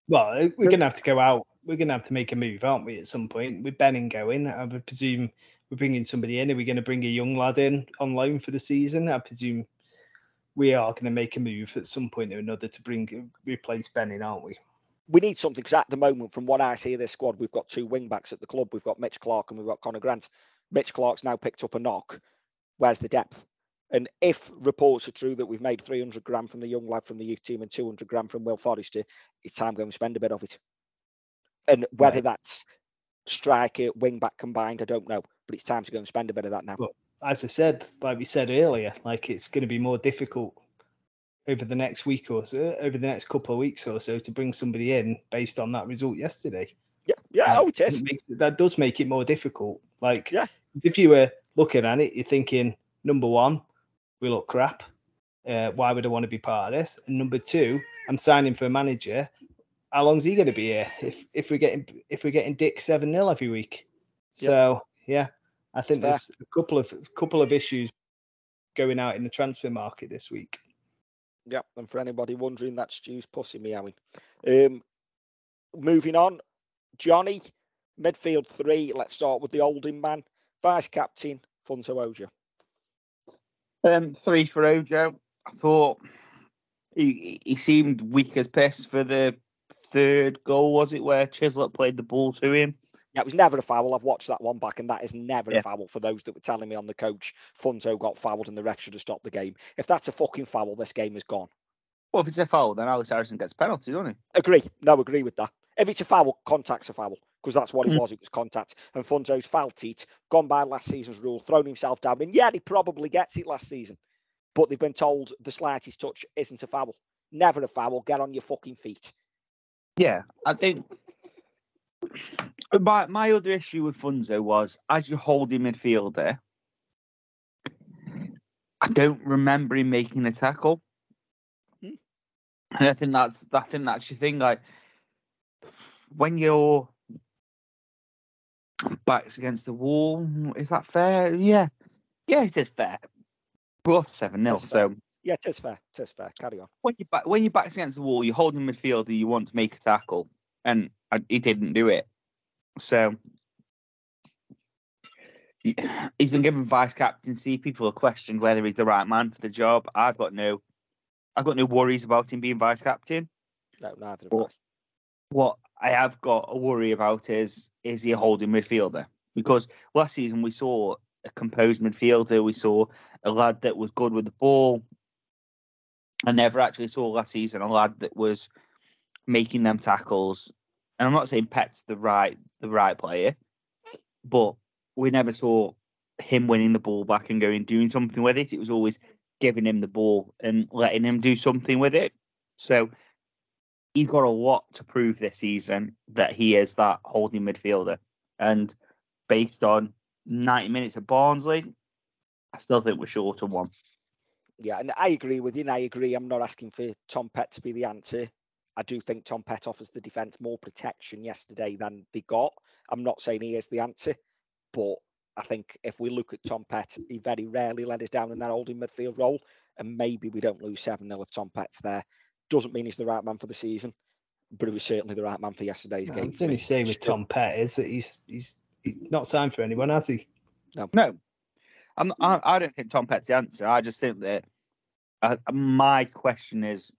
Well, uh, we're gonna have to go out. We're gonna have to make a move, aren't we? At some point, with Benning going, I would presume we're bringing somebody in. Are we going to bring a young lad in on loan for the season? I presume we are going to make a move at some point or another to bring replace Benning, aren't we? We need something because at the moment, from what I see of this squad, we've got two wing backs at the club. We've got Mitch Clark and we've got Conor Grant. Mitch Clark's now picked up a knock. Where's the depth? And if reports are true that we've made 300 grand from the young lad from the youth team and 200 grand from Will Forrester, eh, it's time going to spend a bit of it. And whether Right. that's striker, wing back combined, I don't know. But it's time to go and spend a bit of that now. Well, As I said, like we said earlier, like it's going to be more difficult over the next week or so, over the next couple of weeks or so, to bring somebody in based on that result yesterday. Yeah, yeah, Like, oh, makes, that does make it more difficult. Like, Yeah. if you were looking at it, you're thinking, number one, we look crap. Uh, why would I want to be part of this? And number two, I'm signing for a manager. How long's he going to be here? If if we're getting if we're getting Dick seven 0 every week, so yeah, I think there's a couple of a couple of issues going out in the transfer market this week. Yeah, and for anybody wondering, that's Stu's pussy meowing. Um, moving on, Johnny, midfield three. Let's start with the olding man, vice captain Funso Ojo. Um, three for Ojo. I thought he he seemed weak as piss for the third goal, was it, where Chislett played the ball to him? Yeah, it was never a foul. I've watched that one back, and that is never Yeah. a foul for those that were telling me on the coach Funso got fouled and the ref should have stopped the game. If that's a fucking foul, this game is gone. Well, if it's a foul, then Ellis Harrison gets penalty, doesn't he? Agree. No, agree with that. If it's a foul, contact's a foul because that's what it Mm. was. It was contact. And Funso's foul teat, gone by last season's rule, thrown himself down. And yeah, he probably gets it last season, but they've been told the slightest touch isn't a foul. Never a foul. Get on your fucking feet. Yeah, I think my my other issue with Funso was as your holding midfielder, I don't remember him making a tackle. Hmm. And I think that's I think that's your thing. Like when your backs against the wall, is that fair? Yeah, yeah, it is fair. We lost seven 0 That's fair. so Yeah, it is fair. It is fair. Carry on. when you back when your back's against the wall, you're holding midfielder, you want to make a tackle, and I, he didn't do it. So he- he's been given vice captaincy. People have questioned whether he's the right man for the job. I've got no, I've got no worries about him being vice captain. No, neither have I. What I have got a worry about is is he a holding midfielder? Because last season we saw a composed midfielder, we saw a lad that was good with the ball. I never actually saw last season a lad that was making them tackles. And I'm not saying Pet's the right the right player, but we never saw him winning the ball back and going doing something with it. It was always giving him the ball and letting him do something with it. So he's got a lot to prove this season that he is that holding midfielder. And based on 90 minutes at Barnsley, I still think we're short of one. Yeah, and I agree with you. And I agree. I'm not asking for Tom Pett to be the answer. I do think Tom Pett offers the defence more protection yesterday than they got. I'm not saying he is the answer, but I think if we look at Tom Pett, he very rarely let us down in that holding midfield role. And maybe we don't lose 7 0 if Tom Pett's there. Doesn't mean he's the right man for the season, but he was certainly the right man for yesterday's game. The only say with Tom Pett is that he's he's he's not signed for anyone, has he? No, I'm, I, I don't think Tom Pett's the answer. I just think that uh, my question is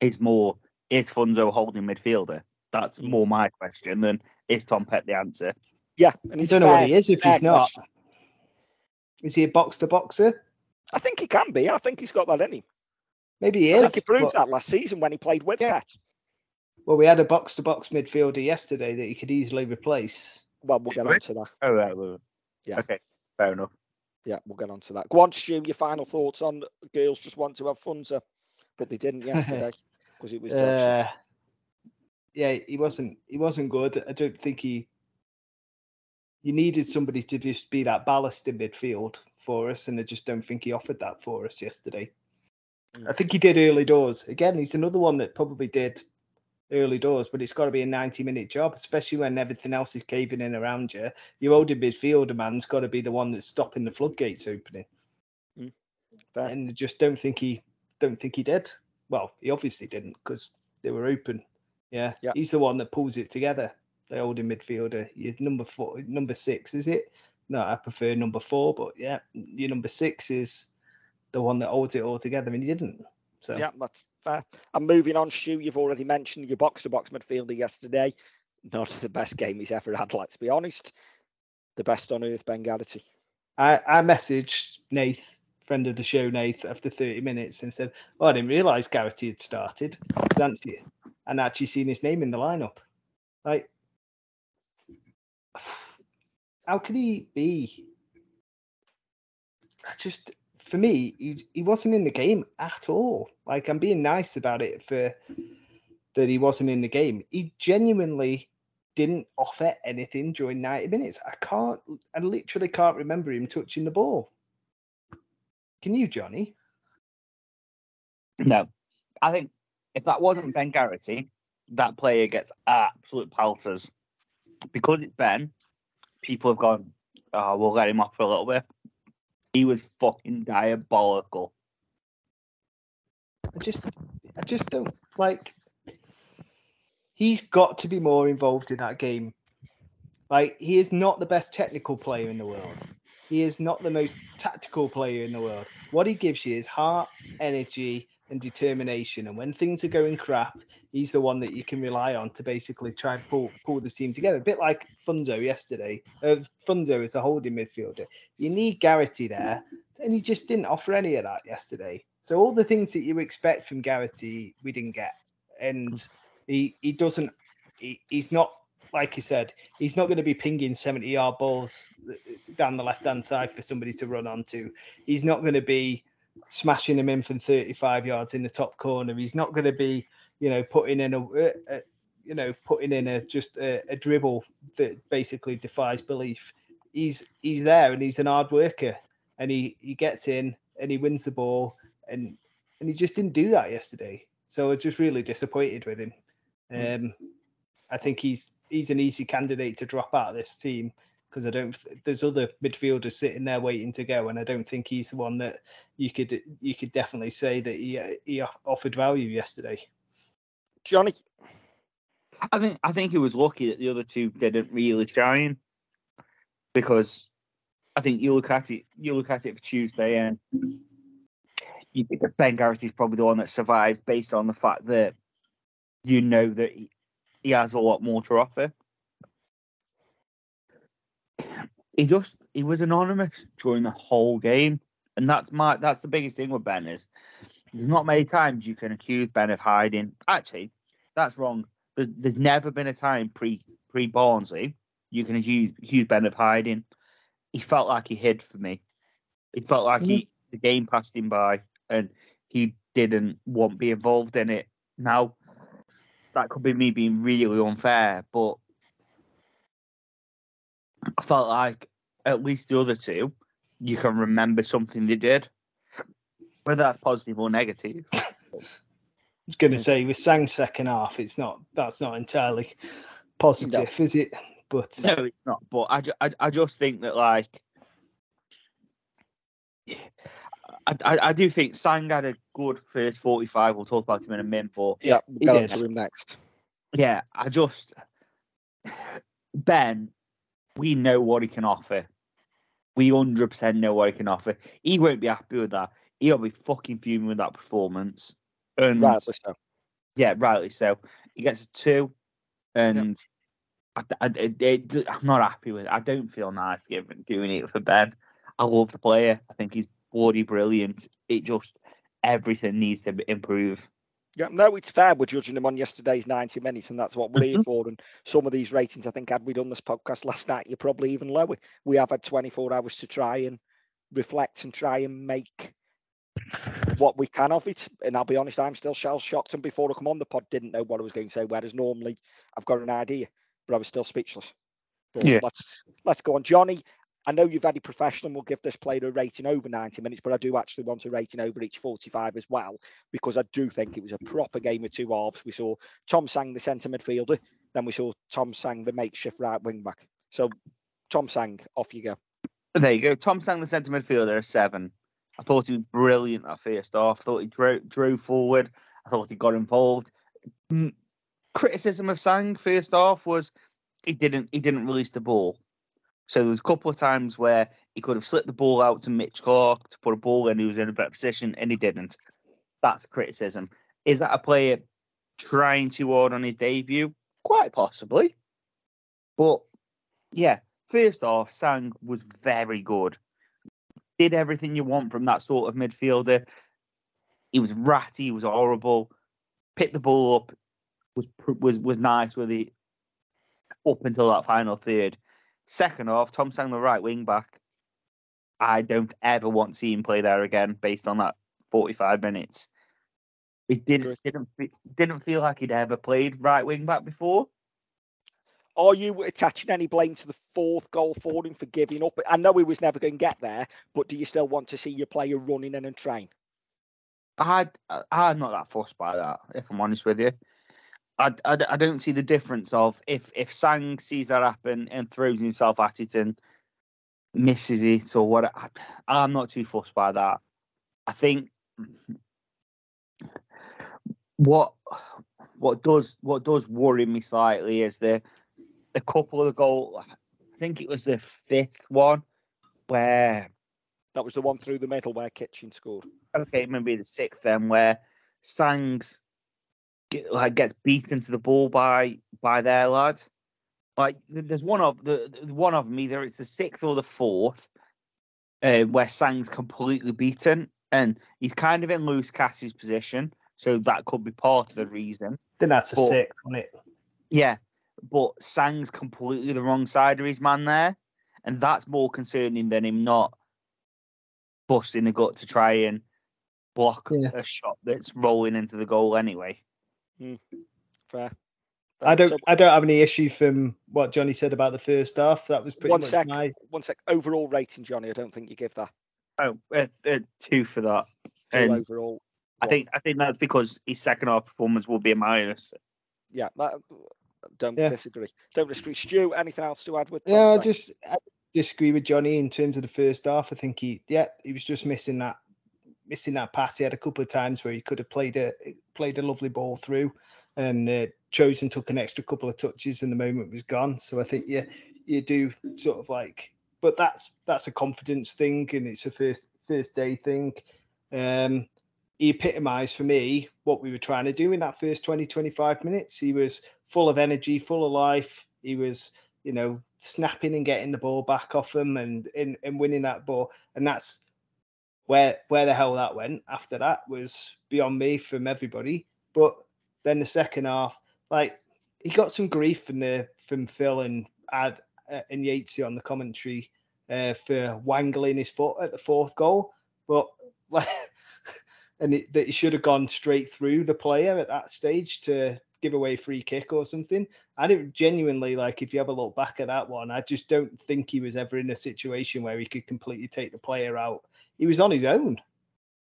is more is Funso a holding midfielder? That's mm. more my question than is Tom Pett the answer. Yeah, and I don't know fair- what he is if fair he's not. question. Is he a box to boxer? I think he can be. I think he's got that in him. Maybe he I is. think he proved but- that last season when he played with Yeah. Pett. Well, we had a box to box midfielder yesterday that he could easily replace. Well, we'll get on to that. Oh, right, well, Yeah. Okay, fair enough. Yeah, we'll get on to that. Go on, Stu, your final thoughts on girls just want to have fun, sir. But they didn't yesterday because it was. Uh, yeah, he wasn't. He wasn't good. I don't think he. You needed somebody to just be that ballast in midfield for us, and I just don't think he offered that for us yesterday. I think he did early doors. Again, he's another one that probably did early doors, but it's got to be a ninety-minute job, especially when everything else is caving in around you. Your holding midfielder man's got to be the one that's stopping the floodgates opening. Fair. And I just don't think he don't think he did. Well, he obviously didn't because they were open. Yeah, Yeah. he's the one that pulls it together. The holding midfielder, your number four, number six, is it? No, I prefer number four, but yeah, your number six is the one that holds it all together, and he didn't. So Yeah, that's fair. And moving on, Stu, you've already mentioned your box to box midfielder yesterday. Not the best game he's ever had, let's be honest. The best on earth, Ben Garrity. I, I messaged Nath, friend of the show, Nate, after 30 minutes and said, Oh, I didn't realise Garrity had started. And actually seen his name in the lineup. Like, how could he be? I just, for me, he, he wasn't in the game at all. Like, I'm being nice about it for that he wasn't in the game. He genuinely didn't offer anything during 90 minutes. I can't, I literally can't remember him touching the ball. Can you, Johnny? No, I think if that wasn't Ben Garrity, that player gets absolute pelters. Because it's Ben, people have gone, oh, we'll let him off for a little bit. He was fucking diabolical. I just, I just don't like. He's got to be more involved in that game. Like he is not the best technical player in the world. He is not the most tactical player in the world. What he gives you is heart, energy, and determination. And when things are going crap, he's the one that you can rely on to basically try and pull pull the team together. A bit like Funso yesterday. Uh, Funso is a holding midfielder. You need Garrity there, and he just didn't offer any of that yesterday. So all the things that you expect from Garrity, we didn't get, and he he doesn't. He, he's not like you said. He's not going to be pinging seventy yard balls down the left hand side for somebody to run onto. He's not going to be smashing them in from thirty five yards in the top corner. He's not going to be you know putting in a, a you know putting in a just a, a dribble that basically defies belief. He's he's there and he's an hard worker and he he gets in and he wins the ball and and he just didn't do that yesterday. So I was just really disappointed with him. Um, I think he's he's an easy candidate to drop out of this team because I don't. There's other midfielders sitting there waiting to go, and I don't think he's the one that you could you could definitely say that he uh, he offered value yesterday. Johnny, I think I think he was lucky that the other two didn't really shine because I think you look at it you look at it for Tuesday and you think that Ben Garrity's probably the one that survives based on the fact that you know that he, he has a lot more to offer. He just he was anonymous during the whole game, and that's my that's the biggest thing with Ben is there's not many times you can accuse Ben of hiding. Actually, that's wrong. There's there's never been a time pre pre Barnsley you can use use Ben of hiding. He felt like he hid for me. He felt like he mm-hmm. the game passed him by, and he didn't want to be involved in it. Now, that could be me being really unfair, but I felt like at least the other two, you can remember something they did, whether that's positive or negative. I was going to say with Sang second half, it's not that's not entirely positive, is it? But No, it's not. But I, ju- I, I just think that like, I, I, I do think Sang had a good first forty-five. We'll talk about him in a minute, but Yeah, we'll go did. to him next. yeah, I just Ben, we know what he can offer. We hundred percent know what he can offer. He won't be happy with that. He'll be fucking fuming with that performance. And Rightly so. yeah, rightly so. He gets a two, and I, I, I'm not happy with it. I don't feel nice giving doing it for Ben. I love the player. I think he's bloody brilliant. It just everything needs to improve. Yeah, no, it's fair. We're judging them on yesterday's 90 minutes, and that's what we're here Mhm. for. And some of these ratings, I think, had we done this podcast last night, you're probably even lower. We have had 24 hours to try and reflect and try and make what we can of it. And I'll be honest, I'm still shell shocked. And before I come on the pod, didn't know what I was going to say. Whereas normally I've got an idea, but I was still speechless. But Yeah. let's let's go on, Johnny. I know you're very professional. and We'll give this player a rating over 90 minutes, but I do actually want a rating over each 45 as well because I do think it was a proper game of two halves. We saw Tom Sang, the centre midfielder, then we saw Tom Sang, the makeshift right wing back. So, Tom Sang, off you go. There you go. Tom Sang, the centre midfielder, a seven. I thought he was brilliant that first half. I thought he drew, drove forward. I thought he got involved. Mm, Criticism of Sang first half was he didn't he didn't release the ball. So there was a couple of times where he could have slipped the ball out to Mitch Clark to put a ball in who was in a better position, and he didn't. That's a criticism. Is that a player trying too hard on his debut? Quite possibly. But yeah, first off, Sang was very good. Did everything you want from that sort of midfielder. He was ratty. He was horrible. Picked the ball up. Was was was nice with it up until that final third. Second off, Tom Sang the right wing back. I don't ever want to see him play there again based on that forty-five minutes. It didn't didn't didn't feel like he'd ever played right wing back before. Are you attaching any blame to the fourth goal for him for giving up? I know he was never going to get there, but do you still want to see your player running in and train? I I- I'm not that fussed by that, if I'm honest with you. I, I, I don't see the difference of if if Sang sees that happen and throws himself at it and misses it or what. I, I'm not too fussed by that. I think what what does what does worry me slightly is the a couple of the goal. I think it was the fifth one where That was the one through the middle where Kitching scored. okay, maybe the sixth then, where Sangs get, like gets beaten to the ball by by their lad. Like there's one of the the- one of them either it's the sixth or the fourth, uh, where Sang's completely beaten and he's kind of in Lewis Cass's position, so that could be part of the reason. then that's a But- six on it. Yeah, but Sang's completely the wrong side of his man there, and that's more concerning than him not busting the gut to try and block Yeah. a shot that's rolling into the goal anyway. Fair. I don't. So, I don't have any issue from what Johnny said about the first half. That was pretty one much sec. my. One sec. Overall rating, Johnny. I don't think you give that. Oh, uh, uh, two for that. Two And overall. I one. think I think that's because his second half performance will be a minus. Yeah, that, don't Yeah. disagree. Don't disagree. Stu, anything else to add with? Yeah, I just I disagree with Johnny in terms of the first half. I think he, yeah, he was just missing that, missing that pass. He had a couple of times where he could have played a played a lovely ball through, and uh, chosen took an extra couple of touches, and the moment was gone. So I think yeah, you do sort of like, but that's that's a confidence thing, and it's a first first day thing. Um, he epitomised for me what we were trying to do in that first 20, 25 minutes. He was full of energy, full of life. He was, you know, snapping and getting the ball back off him and, and, and winning that ball. And that's where where the hell that went after that was beyond me from everybody. But then the second half, like he got some grief from the from Phil and Ad uh, and Yatesy on the commentary uh, for wangling his foot at the fourth goal, but like, and it, that he should have gone straight through the player at that stage to give away free kick or something. I don't genuinely like if you have a look back at that one. I just don't think he was ever in a situation where he could completely take the player out. He was on his own.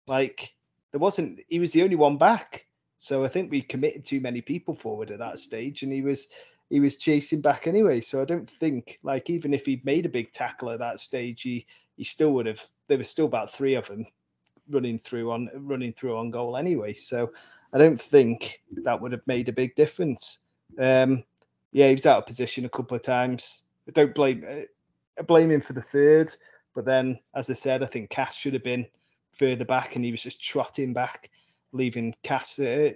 Like there wasn't. He was the only one back. So I think we committed too many people forward at that stage, and he was he was chasing back anyway. So I don't think like even if he'd made a big tackle at that stage, he he still would have. There was still about three of them running through on running through on goal anyway. So I don't think that would have made a big difference. Um, yeah, he was out of position a couple of times. I don't blame I blame him for the third, but then as I said, I think Cass should have been further back, and he was just trotting back, leaving Cass uh,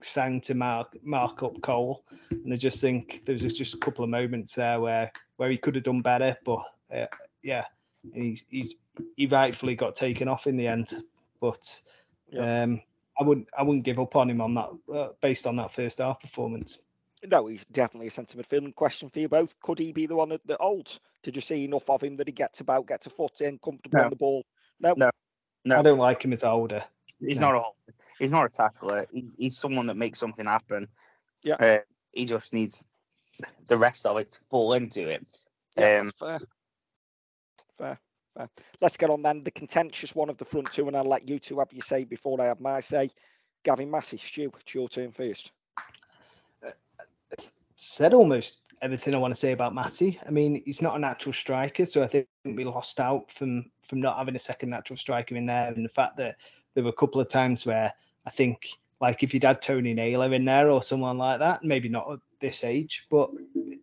sang to mark mark up Cole. And I just think there was just a couple of moments there where where he could have done better, but uh, yeah, he's he's he rightfully got taken off in the end. But um, I wouldn't I wouldn't give up on him on that uh, based on that first half performance. No, he's definitely a centre midfield. Question for you both: Could he be the one that holds? Did you see enough of him that he gets about, gets a foot in, comfortable No. on the ball? No, No. No. I don't like him as older. He's No. not a he's not a tackler. He, he's someone that makes something happen. Yeah. Uh, he just needs the rest of it to fall into it. Yeah, Um, fair. Fair, fair. Let's get on then. The contentious one of the front two, and I'll let you two have your say before I have my say. Gavin Massey, Stu, it's your turn first. Said almost everything I want to say about Matty. I mean, he's not a natural striker, so I think we lost out from from not having a second natural striker in there, and the fact that there were a couple of times where I think, like, if you'd had Tony Naylor in there or someone like that, maybe not at this age, but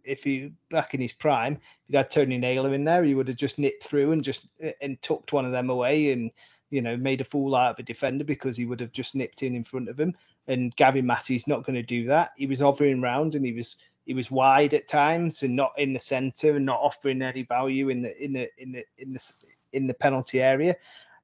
if you back in his prime, if you'd had Tony Naylor in there, he would have just nipped through and just eh, and tucked one of them away and you know made a fool out of a defender because he would have just nipped in in front of him. And Gavin Massey's not going to do that. He was hovering around and he was he was wide at times and not in the centre and not offering any value in the in the in the in the in the penalty area.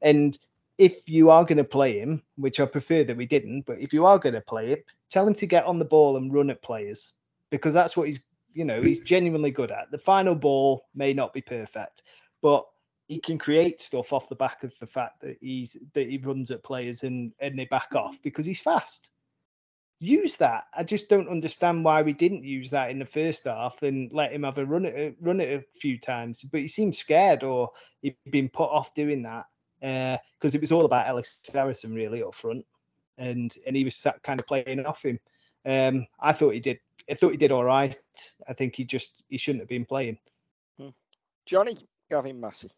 And if you are going to play him, which I prefer that we didn't, but if you are going to play him, tell him to get on the ball and run at players because that's what he's you know he's genuinely good at. The final ball may not be perfect, but he can create stuff off the back of the fact that he's that he runs at players and and they back off because he's fast use that. I just don't understand why we didn't use that in the first half and let him have a run at run it a few times. But he seemed scared or he'd been put off doing that because it was all about Ellis Harrison really up front, and and he was sat kind of playing off him. Um, I thought he did. I thought he did all right. I think he just he shouldn't have been playing. Johnny, Gavin Massey.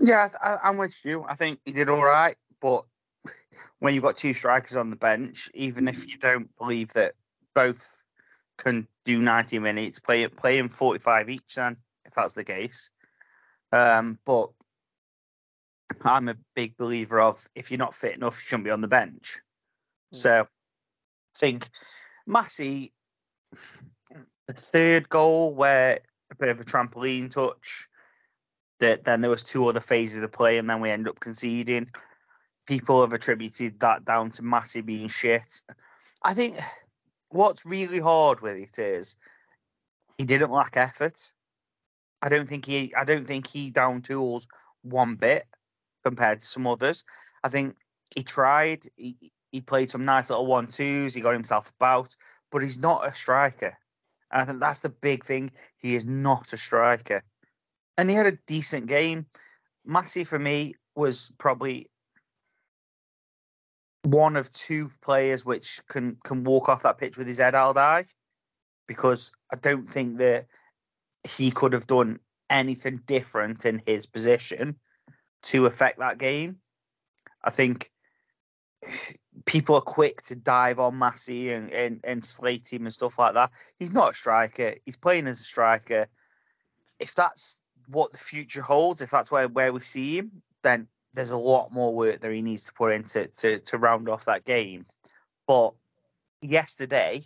Yeah, I, I'm with you. I think he did all right, but when you've got two strikers on the bench, even if you don't believe that both can do 90 minutes, play play him 45 each. Then, if that's the case, um, but I'm a big believer of if you're not fit enough, you shouldn't be on the bench. So, I think Massey, the third goal where a bit of a trampoline touch. That then there was two other phases of play, and then we end up conceding. People have attributed that down to Massey being shit. I think what's really hard with it is he didn't lack effort. I don't think he I don't think he down tools one bit compared to some others. I think he tried. He, he played some nice little one twos. He got himself about, but he's not a striker. And I think that's the big thing. He is not a striker. And he had a decent game. Massey for me was probably one of two players which can can walk off that pitch with his head held high, because I don't think that he could have done anything different in his position to affect that game. I think people are quick to dive on Massey and, and, and slate him and stuff like that. He's not a striker. He's playing as a striker. If that's what the future holds, if that's where, where we see him, then there's a lot more work that he needs to put into to, to round off that game. But yesterday,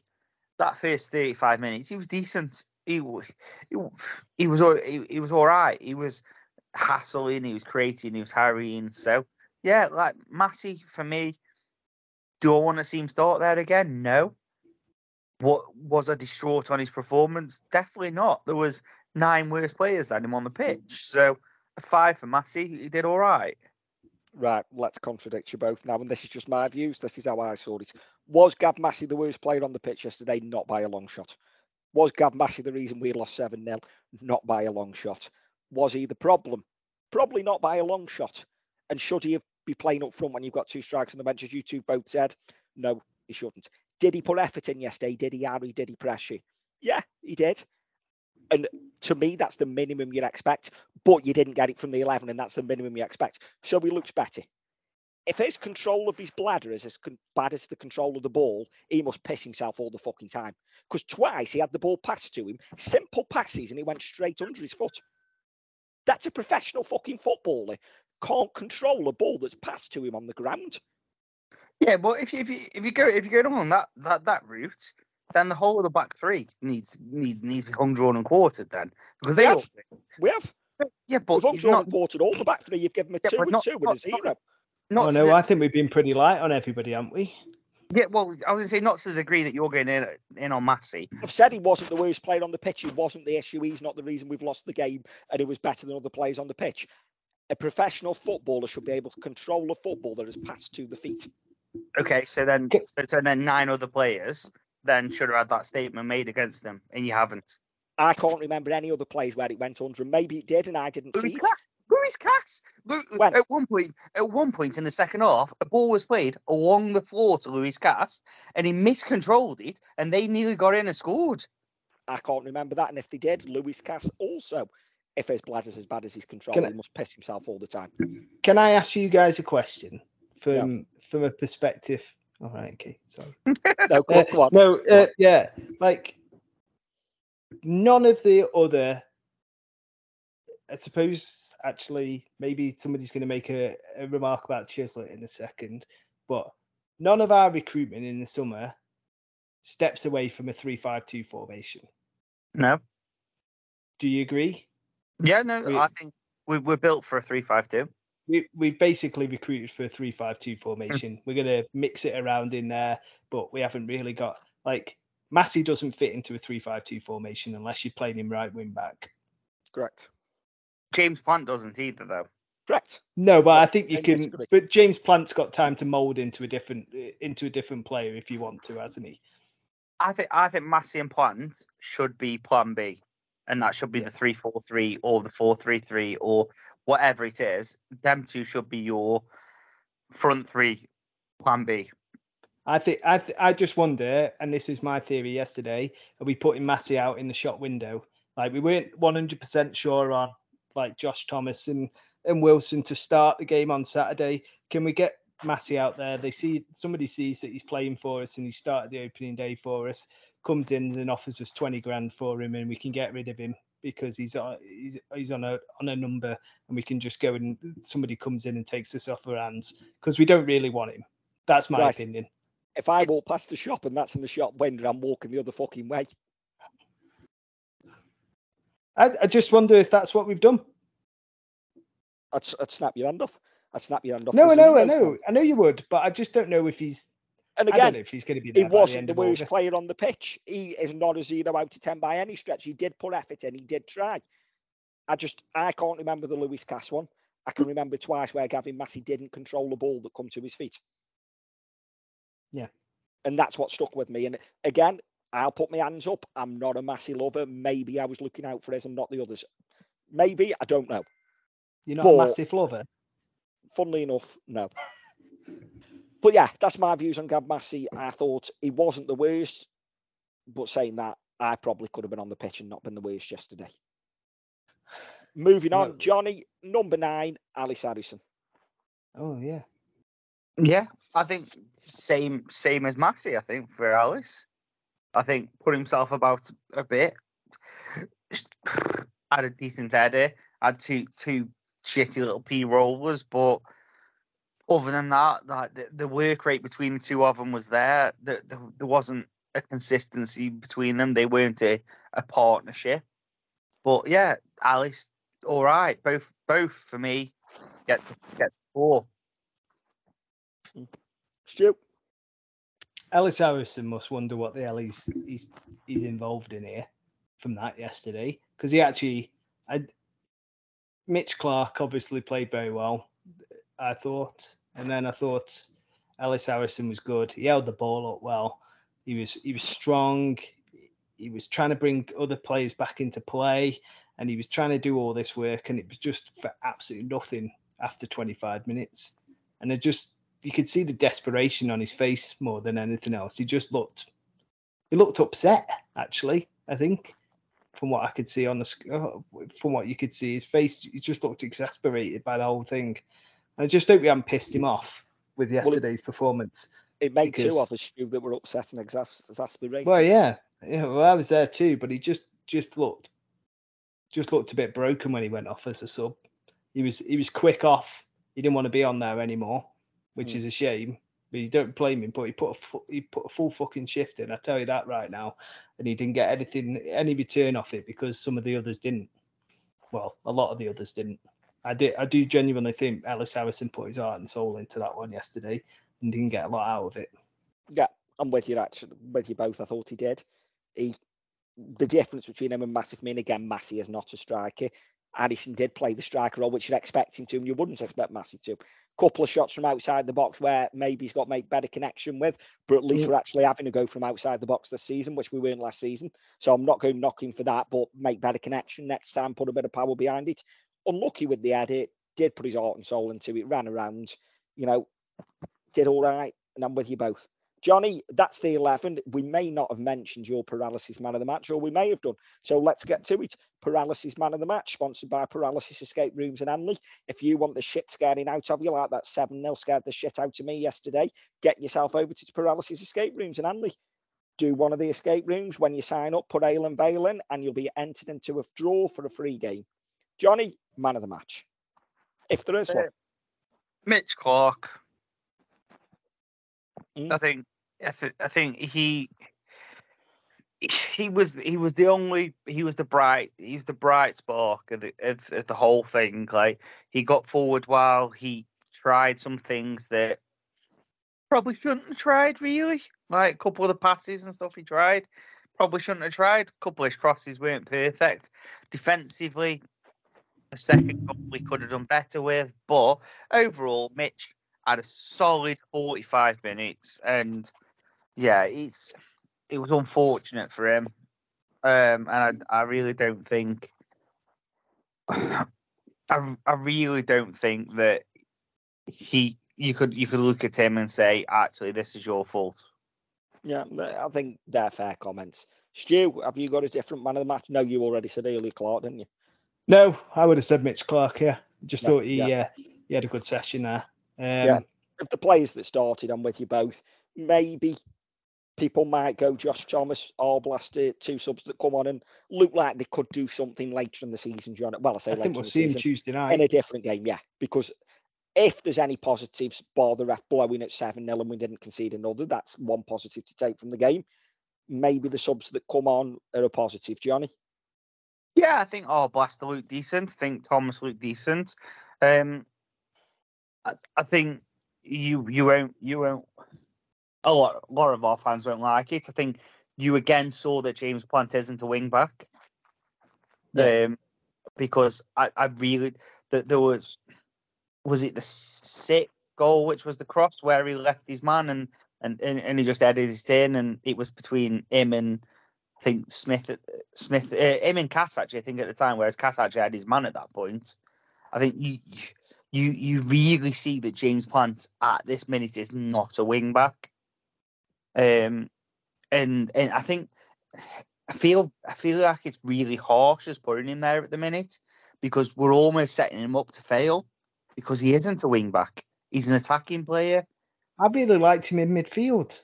that first 35 minutes, he was decent. He he, he was he, he was all right. He was hassling, he was creating, he was harrying. So yeah, like Massey for me. Do I want to see him start there again? No. What was I distraught on his performance? Definitely not. There was nine worse players than him on the pitch. So five for Massey. He did all right. Right, let's contradict you both now, and this is just my views. This is how I saw it. Was Gav Massey the worst player on the pitch yesterday? Not by a long shot. Was Gav Massey the reason we lost 7 0? Not by a long shot. Was he the problem? Probably not by a long shot. And should he be playing up front when you've got two strikes on the bench, as you two both said? No, he shouldn't. Did he put effort in yesterday? Did he, Harry? Did he press you? Yeah, he did. And to me, that's the minimum you'd expect. But you didn't get it from the 11, and that's the minimum you expect. So he looks better. If his control of his bladder is as bad as the control of the ball, he must piss himself all the fucking time. Because twice he had the ball passed to him, simple passes, and he went straight under his foot. That's a professional fucking footballer. Can't control a ball that's passed to him on the ground. Yeah, but if you if you if you go if you go on that that that route, then the whole of the back three needs needs needs to be hung, drawn, and quartered. Then because they We all, have. We have. yeah, but We've it's updrawn not and quartered all the back three. You've given them a Yeah, two but and not- two and not- a zero. not oh no, the- I think we've been pretty light on everybody, haven't we? yeah. Well, I was gonna say not to the degree that you're getting in in on Massey. I've said he wasn't the worst player on the pitch. He wasn't the issue. He's not the reason we've lost the game, and he was better than other players on the pitch. A professional footballer should be able to control a football that is passed to the feet. Okay, so then Okay. so, so then nine other players then should have had that statement made against them, and you haven't. I can't remember any other plays where it went under. and Maybe it did, and I didn't see Lewis it. Cass. Lewis Cass. Lu- When? At one point, at one point in the second half, a ball was played along the floor to Lewis Cass, and he miscontrolled it, and they nearly got in and scored. I can't remember that. And if they did, Lewis Cass also, if his bladder's as bad as his control, I- he must piss himself all the time. Can I ask you guys a question from from a perspective? All right, okay, sorry. No, go, Uh, on, go on. No, Go uh, on. yeah, like none of the other. I suppose actually, maybe somebody's going to make a, a remark about Chislett in a second, but none of our recruitment in the summer steps away from a three-five-two formation. No. Do you agree? Yeah, no, We- I think we, we're built for a three-five-two. We we've basically recruited for a three five two formation. Mm. We're gonna mix it around in there, but we haven't really got like Massey doesn't fit into a three five two formation unless you're playing him right wing back. Correct. James Plant doesn't either, though. Correct. No, but No, I think you can. But James Plant's got time to mold into a different into a different player if you want to, hasn't he? I think I think Massey and Plant should be Plan B, and that should be Yeah. the three-four-three or the four-three-three or whatever it is. Them two should be your front three, Plan B. I think I th- I just wonder, and this is my theory. Yesterday, are we putting Massey out in the shot window? Like we weren't one hundred percent sure on like Josh Thomas and and Wilson to start the game on Saturday. Can we get Massey out there? They see somebody sees that he's playing for us and he started the opening day for us. Comes in and offers us twenty grand for him, and we can get rid of him because he's on he's, he's on a on a number, and we can just go and somebody comes in and takes us off our hands because we don't really want him. That's my Right. opinion. If I walk past the shop and that's in the shop window, I'm walking the other fucking way. I, I just wonder if that's what we've done. I'd, I'd snap your hand off. I'd snap your hand off. No, I know, I know, I know you would, but I just don't know if he's. And I don't know again, if he's going to be he wasn't end the worst August. player on the pitch. He is not a zero out of ten by any stretch. He did put effort in. He did try. I just I can't remember the Lewis Cass one. I can remember twice where Gavin Massey didn't control the ball that come to his feet. Yeah. And that's what stuck with me. And again, I'll put my hands up. I'm not a Massey lover. Maybe I was looking out for his and not the others. Maybe I don't know. You're not but- a massive lover. Funnily enough, no. But yeah, that's my views on Gav Massey. I thought he wasn't the worst, but saying that, I probably could have been on the pitch and not been the worst yesterday. Moving on, No. Johnny, number nine, Ellis Harrison. Oh yeah. Yeah, I think same same as Massey. I think for Ellis, I think put himself about a bit. Had a decent header. Had two two shitty little p rollers, but other than that, that the, the work rate between the two of them was there. There, there, there wasn't a consistency between them. They weren't a, a partnership. But yeah, Ellis, all right. Both both for me gets gets four. Stu, Ellis Harrison must wonder what the hell he's he's he's involved in here from that yesterday because he actually, I, Mitch Clark obviously played very well, I thought, and then I thought Ellis Harrison was good. He held the ball up well. He was he was strong. He was trying to bring other players back into play, and he was trying to do all this work, and it was just for absolutely nothing after 25 minutes. And it just you could see the desperation on his face more than anything else. He just looked he looked upset actually. I think from what I could see on the uh, from what you could see his face, he just looked exasperated by the whole thing. I just hope we haven't pissed him off with it- yesterday's performance. It made two Because- of us Stu, that were upset and exas- exasperated. Well, yeah, yeah. Well, I was there too, but he just just looked just looked a bit broken when he went off as a sub. He was he was quick off. He didn't want to be on there anymore, which Mm. is a shame. But you don't blame him. But he put a fu- he put a full fucking shift in. I tell you that right now, and he didn't get anything any return off it because some of the others didn't. Well, a lot of the others didn't. I did. I do genuinely think Ellis Harrison put his heart and soul into that one yesterday and didn't get a lot out of it. Yeah, I'm with you. Actually, with you both. I thought he did. He, the difference between him and Matty for me, and again, Matty is not a striker. Harrison did play the striker role, which you'd expect him to, and you wouldn't expect Matty to. Couple of shots from outside the box where maybe he's got to make better connection with, but at least Mm. we're actually having to go from outside the box this season, which we weren't last season. So I'm not going knocking for that, but make better connection next time, put a bit of power behind it. Unlucky with the edit, did put his heart and soul into it, ran around, you know, did all right, and I'm with you both. Johnny, that's the 11. We may not have mentioned your paralysis man of the match, or we may have done. So let's get to it. Paralysis man of the match, sponsored by Paralysis Escape Rooms and Hanley. If you want the shit scaring out of you, like that 7 0 scared the shit out of me yesterday, get yourself over to Paralysis Escape Rooms and Hanley. Do one of the escape rooms when you sign up, put Ale and Vale in, and you'll be entered into a draw for a free game. Johnny, man of the match. If there is one. Uh, Mitch Clark. Mm. I think. I, th- I think he. He was he was the only he was the bright he was the bright spark of the of, of the whole thing. Like he got forward while he tried some things that probably shouldn't have tried really. Like a couple of the passes and stuff he tried, probably shouldn't have tried. A couple of his crosses weren't perfect. Defensively, a second goal we could have done better with. But overall, Mitch had a solid 45 minutes. And yeah, it's it was unfortunate for him. Um, and I, I really don't think. I, I really don't think that he you could you could look at him and say actually this is your fault. Yeah, I think they're fair comments. Stu, have you got a different man of the match? No, you already said Early Clark, didn't you? No, I would have said Mitch Clark. Yeah, just Yeah, thought he yeah. uh, he had a good session there. Um, Yeah. Of the players that started, I'm with you both. Maybe people might go Josh Thomas or Blaster, two subs that come on and look like they could do something later in the season, John. Well, I say I think in we'll see him. Tuesday in a different game, yeah. Because if there's any positives, bar the ref blowing at 7 0 and we didn't concede another, that's one positive to take from the game. Maybe the subs that come on are a positive, Johnny. Yeah, I think oh Blaster looked decent. I think Thomas looked decent. Um, I, I think you you won't you won't a lot a lot of our fans won't like it. I think you again saw that James Plant isn't a wing back. Yeah. Um, because I, I really that there was was it the sixth goal which was the cross where he left his man and and, and, and he just added his in and it was between him and I think Smith Smith uh, him and Cass actually I think at the time whereas Cass actually had his man at that point. I think you you you really see that James Plant at this minute is not a wing back. Um, and and I think I feel I feel like it's really harsh as putting him there at the minute because we're almost setting him up to fail because he isn't a wing back. He's an attacking player. I really liked him in midfield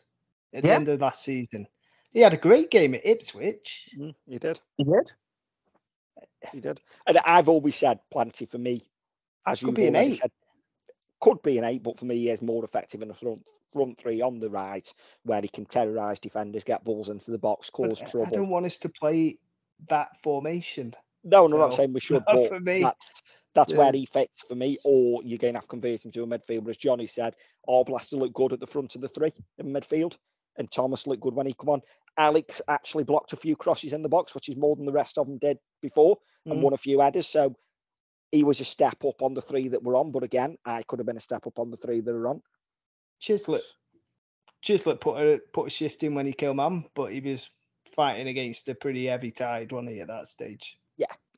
at the end of last season. He had a great game at Ipswich. Mm, you did. He did. You did. And I've always said plenty for me, as Could you've be an already eight. said, could be an eight, but for me, he is more effective in the front front three on the right, where he can terrorise defenders, get balls into the box, But cause I- I don't want us to play that formation. No, no, I'm not saying we should, but for me. that's that's Yeah. where he fits for me. Or you're going to have to convert him to a midfielder, as Johnny said. Or Blaster look good at the front of the three in midfield. and Thomas looked good when he come on. Alex actually blocked a few crosses in the box, which is more than the rest of them did before, and Mm. won a few headers. So he was a step up on the three that were on. But again, I could have been a step up on the three that are on. Chislett, Chislett put a put a shift in when he killed man, but he was fighting against a pretty heavy tide, wasn't he, at that stage?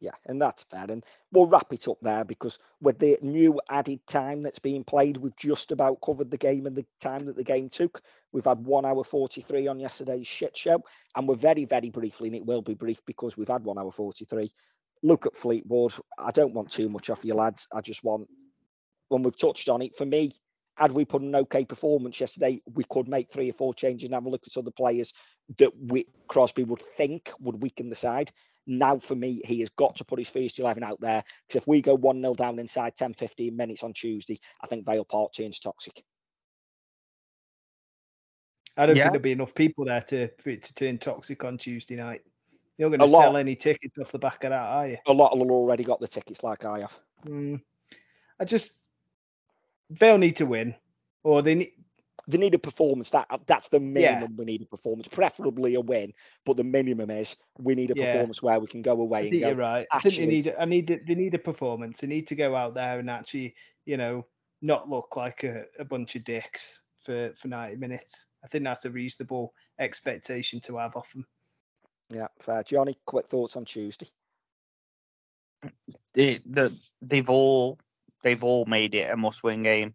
Yeah, and that's fair. And we'll wrap it up there because with the new added time that's being played, we've just about covered the game and the time that the game took. We've had one hour 43 on yesterday's shit show, and we're very, very briefly, and it will be brief because we've had one hour 43. Look at Fleetwood. I don't want too much off you lads. I just want, when we've touched on it, for me, had we put an okay performance yesterday, we could make three or four changes and have a look at other players that we, Crosby would think would weaken the side. Now, for me, he has got to put his first 11 out there because if we go 1 0 down inside 10 15 minutes on Tuesday, I think Vale Park turns toxic. I don't Yeah. think there'll be enough people there to for it to turn toxic on Tuesday night. You're not going to sell lot. any tickets off the back of that, are you? A lot of them already got the tickets like I have. Mm. I just they'll need to win, or they need. They need a performance. That uh, That's the Yeah. minimum we need a performance, preferably a win. But the minimum is we need a Yeah. performance where we can go I away and think go. you're right. I think they need. I need. They need a performance. They need to go out there and actually, you know, not look like a, a bunch of dicks for for ninety minutes. I think that's a reasonable expectation to have of them. Yeah, fair. Johnny, quick thoughts on Tuesday. They, the, they've all they've all made it a must-win game.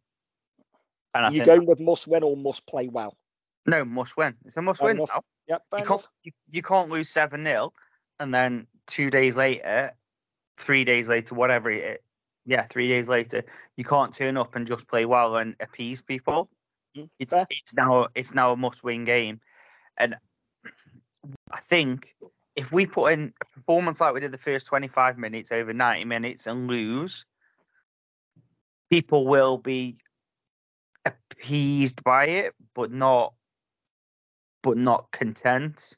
And I you going with must win or must play well? no must-win. It's a Fair must-win enough. now. Yep, You can't you, you can't lose seven 0 and then two days later, three days later, whatever it is, yeah, three days later, you can't turn up and just play well and appease people. Mm, It's fair. it's now it's now a must-win game, and I think if we put in a performance like we did the first twenty-five minutes over ninety minutes and lose, people will be appeased by it, but not but not content.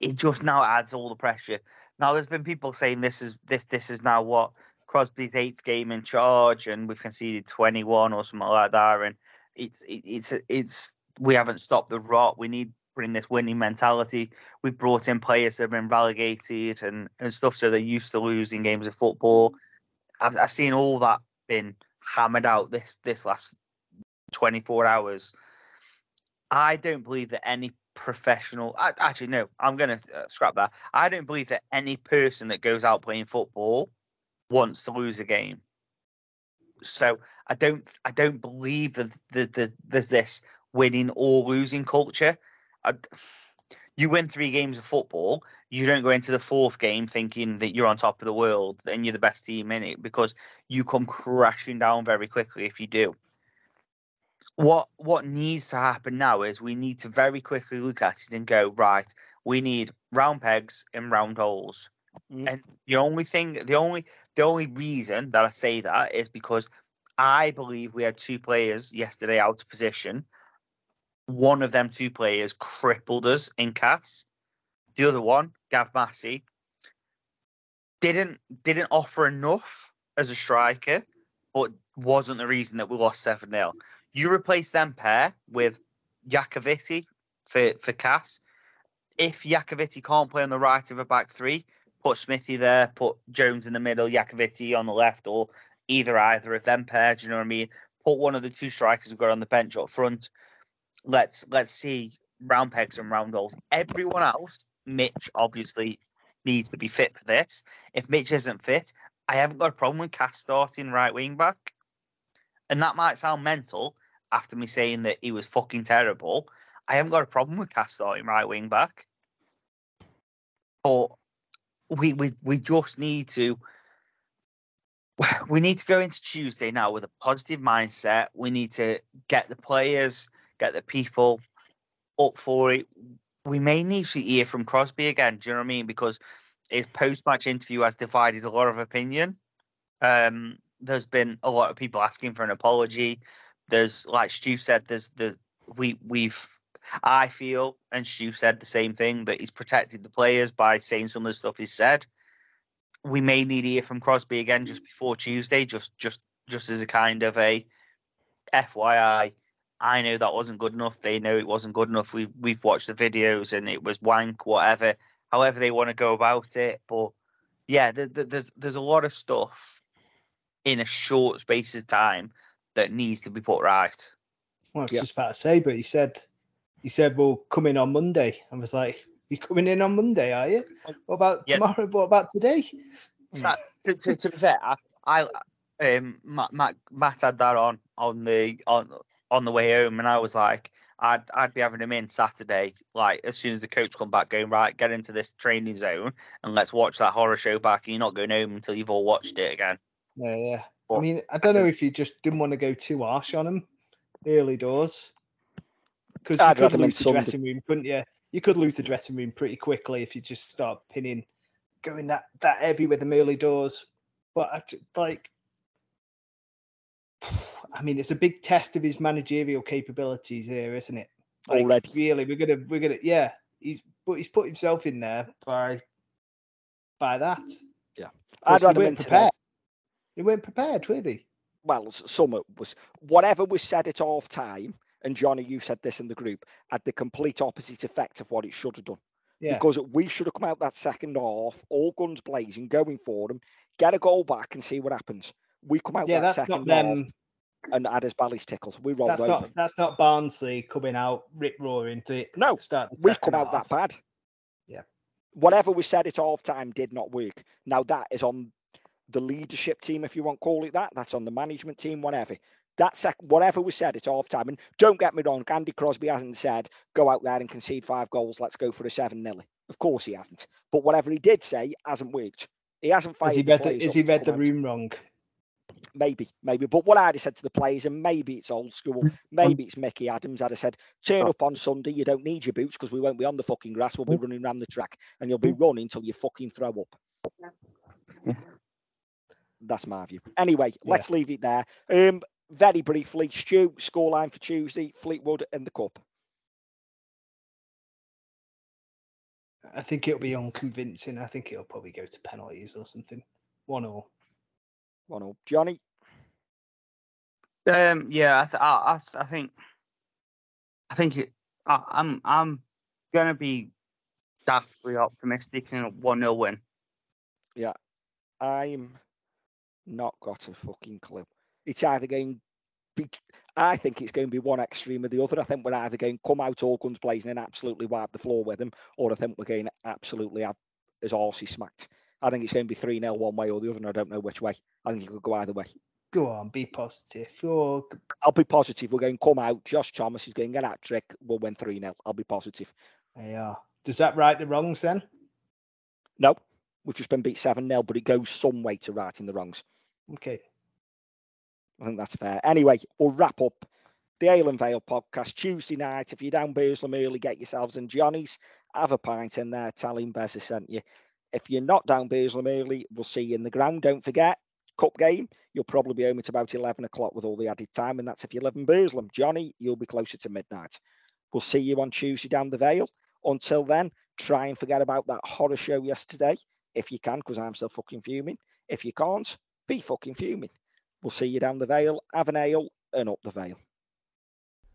It just now adds all the pressure. Now there's been people saying this is this this is now what Crosby's eighth game in charge, and we've conceded 21 or something like that, and it's it, it's it's we haven't stopped the rot. We need bring this winning mentality. We brought in players that have been relegated and and stuff, so they're used to losing games of football. I've, I've seen all that been hammered out this this last 24 hours. I don't believe that any professional. Actually, no, I'm going to uh, scrap that. I don't believe that any person that goes out playing football wants to lose a game. So I don't. I don't believe that there's this winning or losing culture. I, you win three games of football, you don't go into the fourth game thinking that you're on top of the world and you're the best team in it because you come crashing down very quickly if you do what what needs to happen now is we need to very quickly look at it and go right we need round pegs in round holes. Mm. and the only thing the only the only reason that i say that is because i believe we had two players yesterday out of position. One of them two players crippled us in Cass the other one gav massey didn't didn't offer enough as a striker but wasn't the reason that we lost 7 0 you replace them pair with Iacovitti for for Cass. If Iacovitti can't play on the right of a back three, put Smithy there, put Jones in the middle, Iacovitti on the left, or either either of them pair. Do you know what I mean? Put one of the two strikers we've got on the bench up front. Let's let's see round pegs and round holes. Everyone else, Mitch obviously needs to be fit for this. If Mitch isn't fit, I haven't got a problem with Cass starting right wing back. And that might sound mental after me saying that he was fucking terrible. I haven't got a problem with Cass starting right wing back. But we we we just need to we need to go into Tuesday now with a positive mindset. We need to get the players, get the people up for it. We may need to hear from Crosby again. Do you know what I mean? Because his post-match interview has divided a lot of opinion. Um, there's been a lot of people asking for an apology. There's like Stu said, there's the we we've I feel and Stu said the same thing that he's protected the players by saying some of the stuff he's said. We may need to hear from Crosby again just before Tuesday, just just just as a kind of a FYI. I know that wasn't good enough. They know it wasn't good enough. We've we've watched the videos and it was wank, whatever. However they want to go about it, but yeah, th- th- there's there's a lot of stuff in a short space of time that needs to be put right. Well, I was Yeah. just about to say, but he said, he said, we'll come in on Monday. I was like, you coming in on Monday, are you? What about Yeah. tomorrow? What about today? That, to, to, to be fair, I, I um Matt, Matt Matt had that on on the on on the way home, and I was like, I'd I'd be having him in Saturday, like as soon as the coach come back, going right, get into this training zone and let's watch that horror show back. And you're not going home until you've all watched it again. Yeah, yeah. I mean, I don't know if you just didn't want to go too harsh on him early doors. Because you could lose the dressing room, couldn't you? You could lose the dressing room pretty quickly if you just start pinning, going that, that heavy with them early doors. But I, like, I mean, it's a big test of his managerial capabilities here, isn't it? Like, Already. really, we're gonna, we're gonna, yeah. He's, but he's put himself in there by, by that. Yeah, I'd rather him prepared. They weren't prepared, were they? well, some was whatever was said at half time, and Johnny, you said this in the group, had the complete opposite effect of what it should have done. Yeah. Because we should have come out that second half, all guns blazing, going for them, get a goal back and see what happens. We come out yeah, that that's not them. and had his bellies tickled. We rolled That's over. not that's not Barnsley coming out rip roaring to No, start. We come out half. that bad. Yeah. Whatever was said at half time did not work. Now that is on the leadership team, if you want to call it that. That's on the management team, whatever. That sec- whatever was said at half time. And don't get me wrong, Andy Crosby hasn't said go out there and concede five goals. Let's go for a seven nil. Of course he hasn't. But whatever he did say hasn't worked. He hasn't fired Has he read the, players is he read the room wrong? Maybe, maybe. But what I'd have said to the players, and maybe it's old school, mm. maybe it's Micky Adams, I'd have said, turn oh. up on Sunday, you don't need your boots because we won't be on the fucking grass, we'll be mm. running around the track and you'll be mm. running until you fucking throw up. That's my view. Anyway, Yeah. let's leave it there. Um, very briefly, Stu, scoreline for Tuesday, Fleetwood and the Cup. I think it'll be unconvincing. I think it'll probably go to penalties or something. One all. One up. Johnny, Um, yeah, I, th- I, I, th- I think, I think it. I, I'm, I'm gonna be daftly optimistic and a one 0 win. Yeah, I'm not got a fucking clue. It's either going be I think it's going to be one extreme or the other. I think we're either going to come out all guns blazing and absolutely wipe the floor with them, or I think we're going to absolutely have his horsey smacked. I think it's going to be 3 0 one way or the other, and I don't know which way. I think it could go either way. Go on, be positive. You're I'll be positive. We're going to come out. Josh Thomas is going to get that trick. We'll win 3 0. I'll be positive. Yeah. Does that right the wrongs then? No, we've just been beat 7 0, but it goes some way to righting the wrongs. Okay. I think that's fair. Anyway, we'll wrap up the Ale and Vale podcast Tuesday night. If you're down Burslem early, get yourselves in Johnny's. Have a pint in there. Tell him Bez sent you. If you're not down Burslem early, we'll see you in the ground. Don't forget, cup game. You'll probably be home at about 11 o'clock with all the added time, and that's if you live in Burslem. Johnny, you'll be closer to midnight. We'll see you on Tuesday down the Vale. Until then, try and forget about that horror show yesterday, if you can, because I'm still fucking fuming. If you can't, be fucking fuming. We'll see you down the Vale, have an ale, and up the Vale.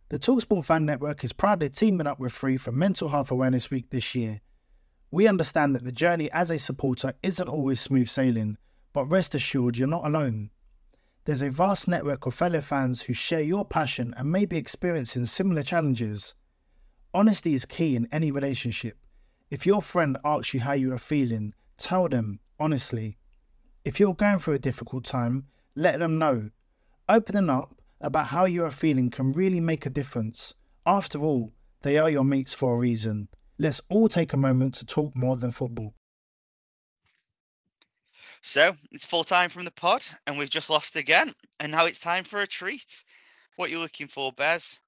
The Talksport Fan Network is proudly teaming up with Free for Mental Health Awareness Week this year. We understand that the journey as a supporter isn't always smooth sailing, but rest assured you're not alone. There's a vast network of fellow fans who share your passion and may be experiencing similar challenges. Honesty is key in any relationship. If your friend asks you how you are feeling, tell them honestly. If you're going through a difficult time, let them know. Opening up about how you are feeling can really make a difference. After all, they are your mates for a reason. Let's all take a moment to talk more than football. So it's full time from the pod, and we've just lost again. And now it's time for a treat. What you looking for, Bez?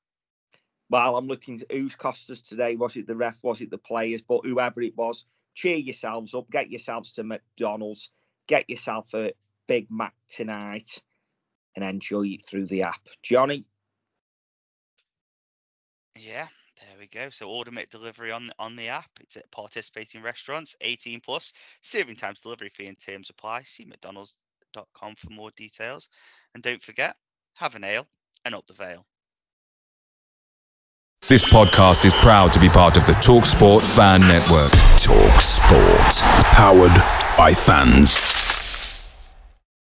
Well, I'm looking to who's cost us today. Was it the ref? Was it the players? But whoever it was, cheer yourselves up. Get yourselves to McDonald's. Get yourself a Big Mac tonight and enjoy it through the app. Johnny, Yeah, there we go. So order make delivery on on the app. It's at participating restaurants, 18 plus. Serving times, delivery fee, and terms apply. See McDonald's.com for more details. And don't forget, have an ale and up the Vale. This podcast is proud to be part of the TalkSport Fan Network. Talk Sport. Powered by fans.